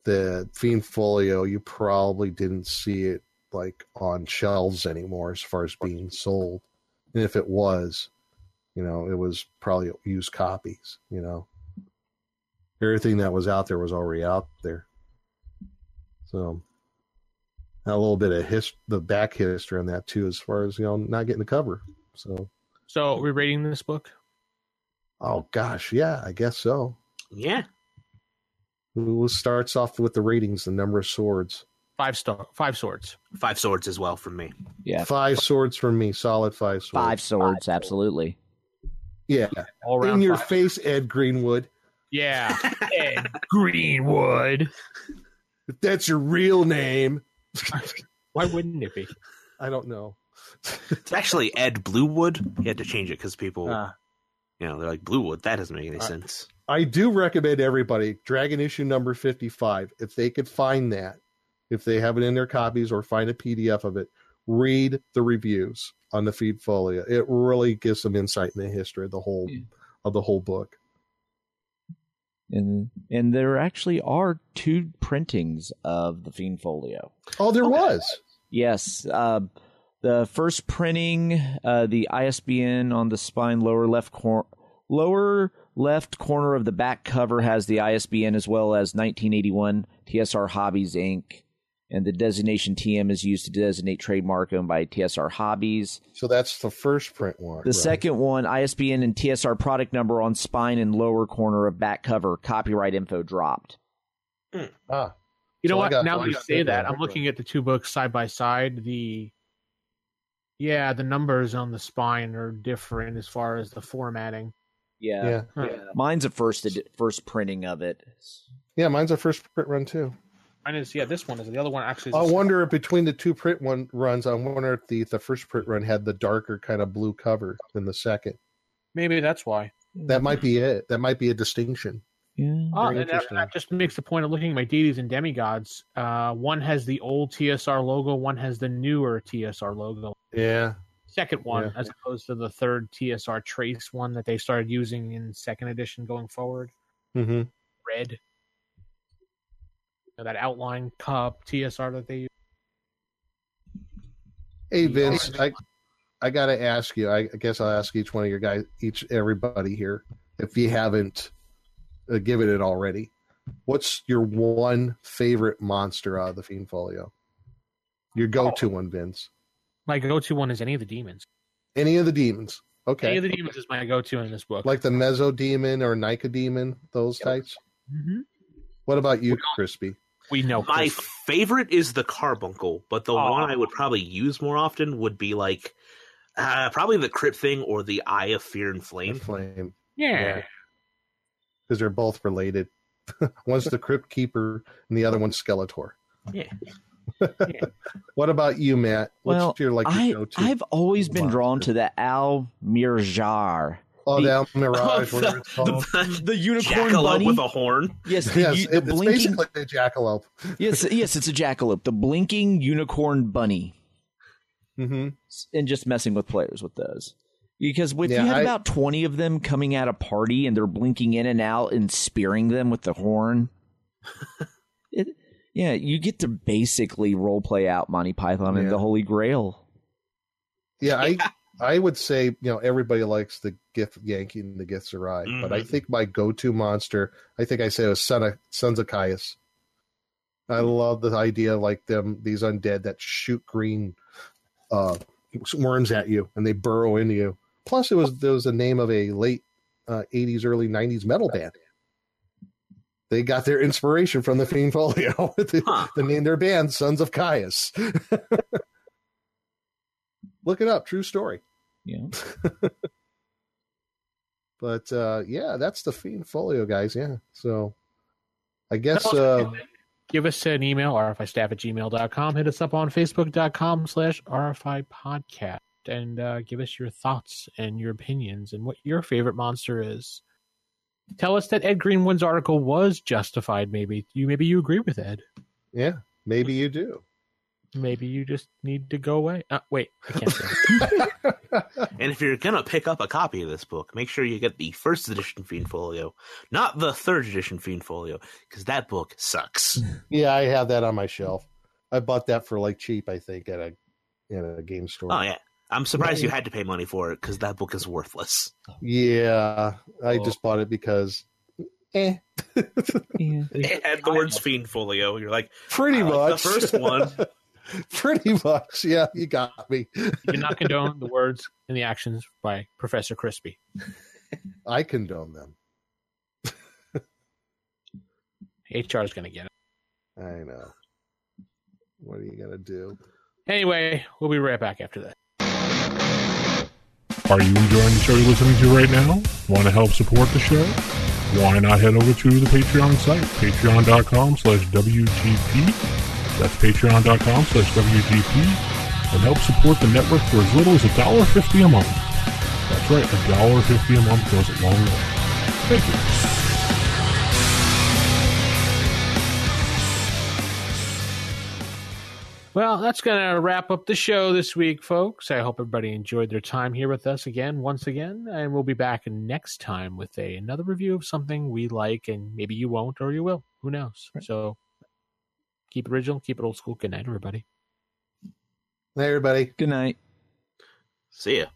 the Fiend Folio you probably didn't see it like on shelves anymore as far as being sold, and if it was, you know, it was probably used copies. You know, everything that was out there was already out there. So a little bit of his the back history on that too, as far as you know, not getting the cover. So, So we're rating this book. oh gosh, yeah, I guess so. Yeah. Who starts off with the ratings, the number of swords? Five star, five swords. Five swords as well from me. Yeah, Five swords from me, solid five swords. five swords, absolutely. Yeah, All in your five. face, Ed Greenwood. Yeah. Ed Greenwood. If that's your real name, Why wouldn't it be? I don't know. It's actually Ed Bluewood. He had to change it because people, Ah. you know, they're like Bluewood. That doesn't make any Uh, sense. I do recommend everybody Dragon issue number 55 if they could find that if they have it in their copies or find a PDF of it read the reviews on the Fiend Folio it really gives some insight in the history of the whole Yeah. of the whole book And and there actually are two printings of the Fiend Folio. oh there Okay. was Yes, uh, the first printing, uh, the ISBN on the spine lower left corner, lower left corner of the back cover has the ISBN as well as 1981 TSR Hobbies Inc. And the designation TM is used to designate trademark owned by TSR Hobbies. so that's the first print one The right. second one, ISBN and TSR product number on spine and lower corner of back cover. Copyright info dropped. ah You know So I what? got- now I that you say that that. I'm looking at the two books side by side. The yeah, the numbers on the spine are different as far as the formatting. Yeah. yeah Huh. Mine's a first edi- first printing of it. yeah mine's a first print run too I didn't. Yeah, this one is the other one. Actually, is I wonder if between the two print one runs I wonder if the the first print run had the darker kind of blue cover than the second maybe that's why. that might be it that might be a distinction Yeah. Oh, and that, that just makes the point of looking at my deities and demigods. Uh, one has the old TSR logo. One has the newer TSR logo. yeah Second one, Yeah. as opposed to the third TSR trace one that they started using in second edition going forward. mm-hmm. Red. You know, that outline cup TSR that they use. Hey Vince, I I gotta ask you. I, I guess I'll ask each one of your guys, each everybody here, if you haven't uh, given it already. What's your one favorite monster out of the Fiend Folio? Your go-to one, Vince. My go-to one is any of the demons. Any of the demons? Okay, Any of the demons is my go-to in this book. like the Meso Demon or Nika Demon, those types. Mhm. What about you, Crispy? We know My Chris. favorite is the carbuncle, but the Aw. one I would probably use more often would be like uh, probably the crypt thing or the eye of fear and flame. Flame, yeah. because they're both related. one's the Crypt Keeper, and the other one's Skeletor. Yeah. What about you, Matt? What's Well, your like I, your go-to? I've always been drawn to the Al Mirjar. Oh, The- the Mirage, Oh, whatever it's called. the, The unicorn jackalope bunny. with a horn. yes, the, yes, the it- it's basically a jackalope. yes, yes, it's a jackalope. The blinking unicorn bunny. hmm and just messing with players with those. Because if Yeah, you had I- about 20 of them coming at a party and they're blinking in and out and spearing them with the horn, it, yeah, you get to basically role play out Monty Python and the Holy Grail. Yeah, I I would say you know everybody likes the Githyanki and the Githzerai, but I Mhm. think my go-to monster, I think I say it was Son of, Sons of Kyuss. I love the idea of like them these undead that shoot green uh, worms at you and they burrow into you. Plus, it was there was the name of a late uh, '80s, early '90s metal band. They got their inspiration from the Fiend Folio. the, Huh. the name their band Sons of Kyuss. Look it up. True story. Yeah. But uh, yeah, that's the Fiend Folio, guys. Yeah. So I guess Also, uh, give us an email, rfistaff at gmail.com. Hit us up on facebook.com slash rfi podcast and uh, give us your thoughts and your opinions and what your favorite monster is. Tell us that Ed Greenwood's article was justified. Maybe you maybe you agree with Ed. yeah, maybe you do. Maybe you just need to go away. Uh, wait, I can't say. And if you're gonna pick up a copy of this book, make sure you get the first edition Fiend Folio, not the third edition Fiend Folio, because that book sucks. Yeah, I have that on my shelf. I bought that for like cheap, I think, at a in a game store. Oh yeah, I'm surprised you had to pay money for it because that book is worthless. Yeah, I Oh. just bought it because, eh, It had the words Fiend Folio. You're like, pretty I like much the first one. pretty much. Yeah, you got me. You do not condone the words and the actions by Professor Crispy. I condone them. HR is going to get it. I know. What are you gonna do? Anyway, we'll be right back after that. Are you enjoying the show you're listening to right now? Want to help support the show? Why not head over to the Patreon site, patreon.com slash WGP. That's patreon.com slash WGP. And help support the network for as little as $1.50 a month. That's right, $1.50 a month goes a long way. Thank you. Well, that's going to wrap up the show this week, folks. I hope everybody enjoyed their time here with us again, once again. And we'll be back next time with a, another review of something we like, and maybe you won't or you will. Who knows? So keep it original, keep it old school. Good night, everybody. Hey, everybody. Good night. See ya.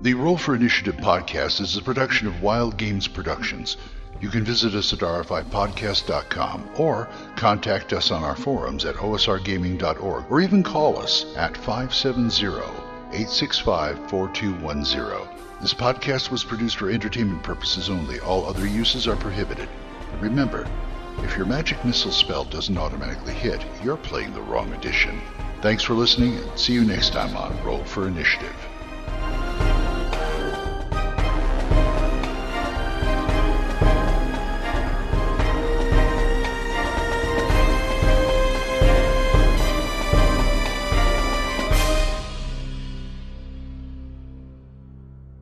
The Roll for Initiative podcast is a production of Wild Games Productions. You can visit us at rfipodcast.com or contact us on our forums at osrgaming.org or even call us at 570-865-4210. This podcast was produced for entertainment purposes only. All other uses are prohibited. Remember, if your magic missile spell doesn't automatically hit, you're playing the wrong edition. Thanks for listening and see you next time on Roll for Initiative.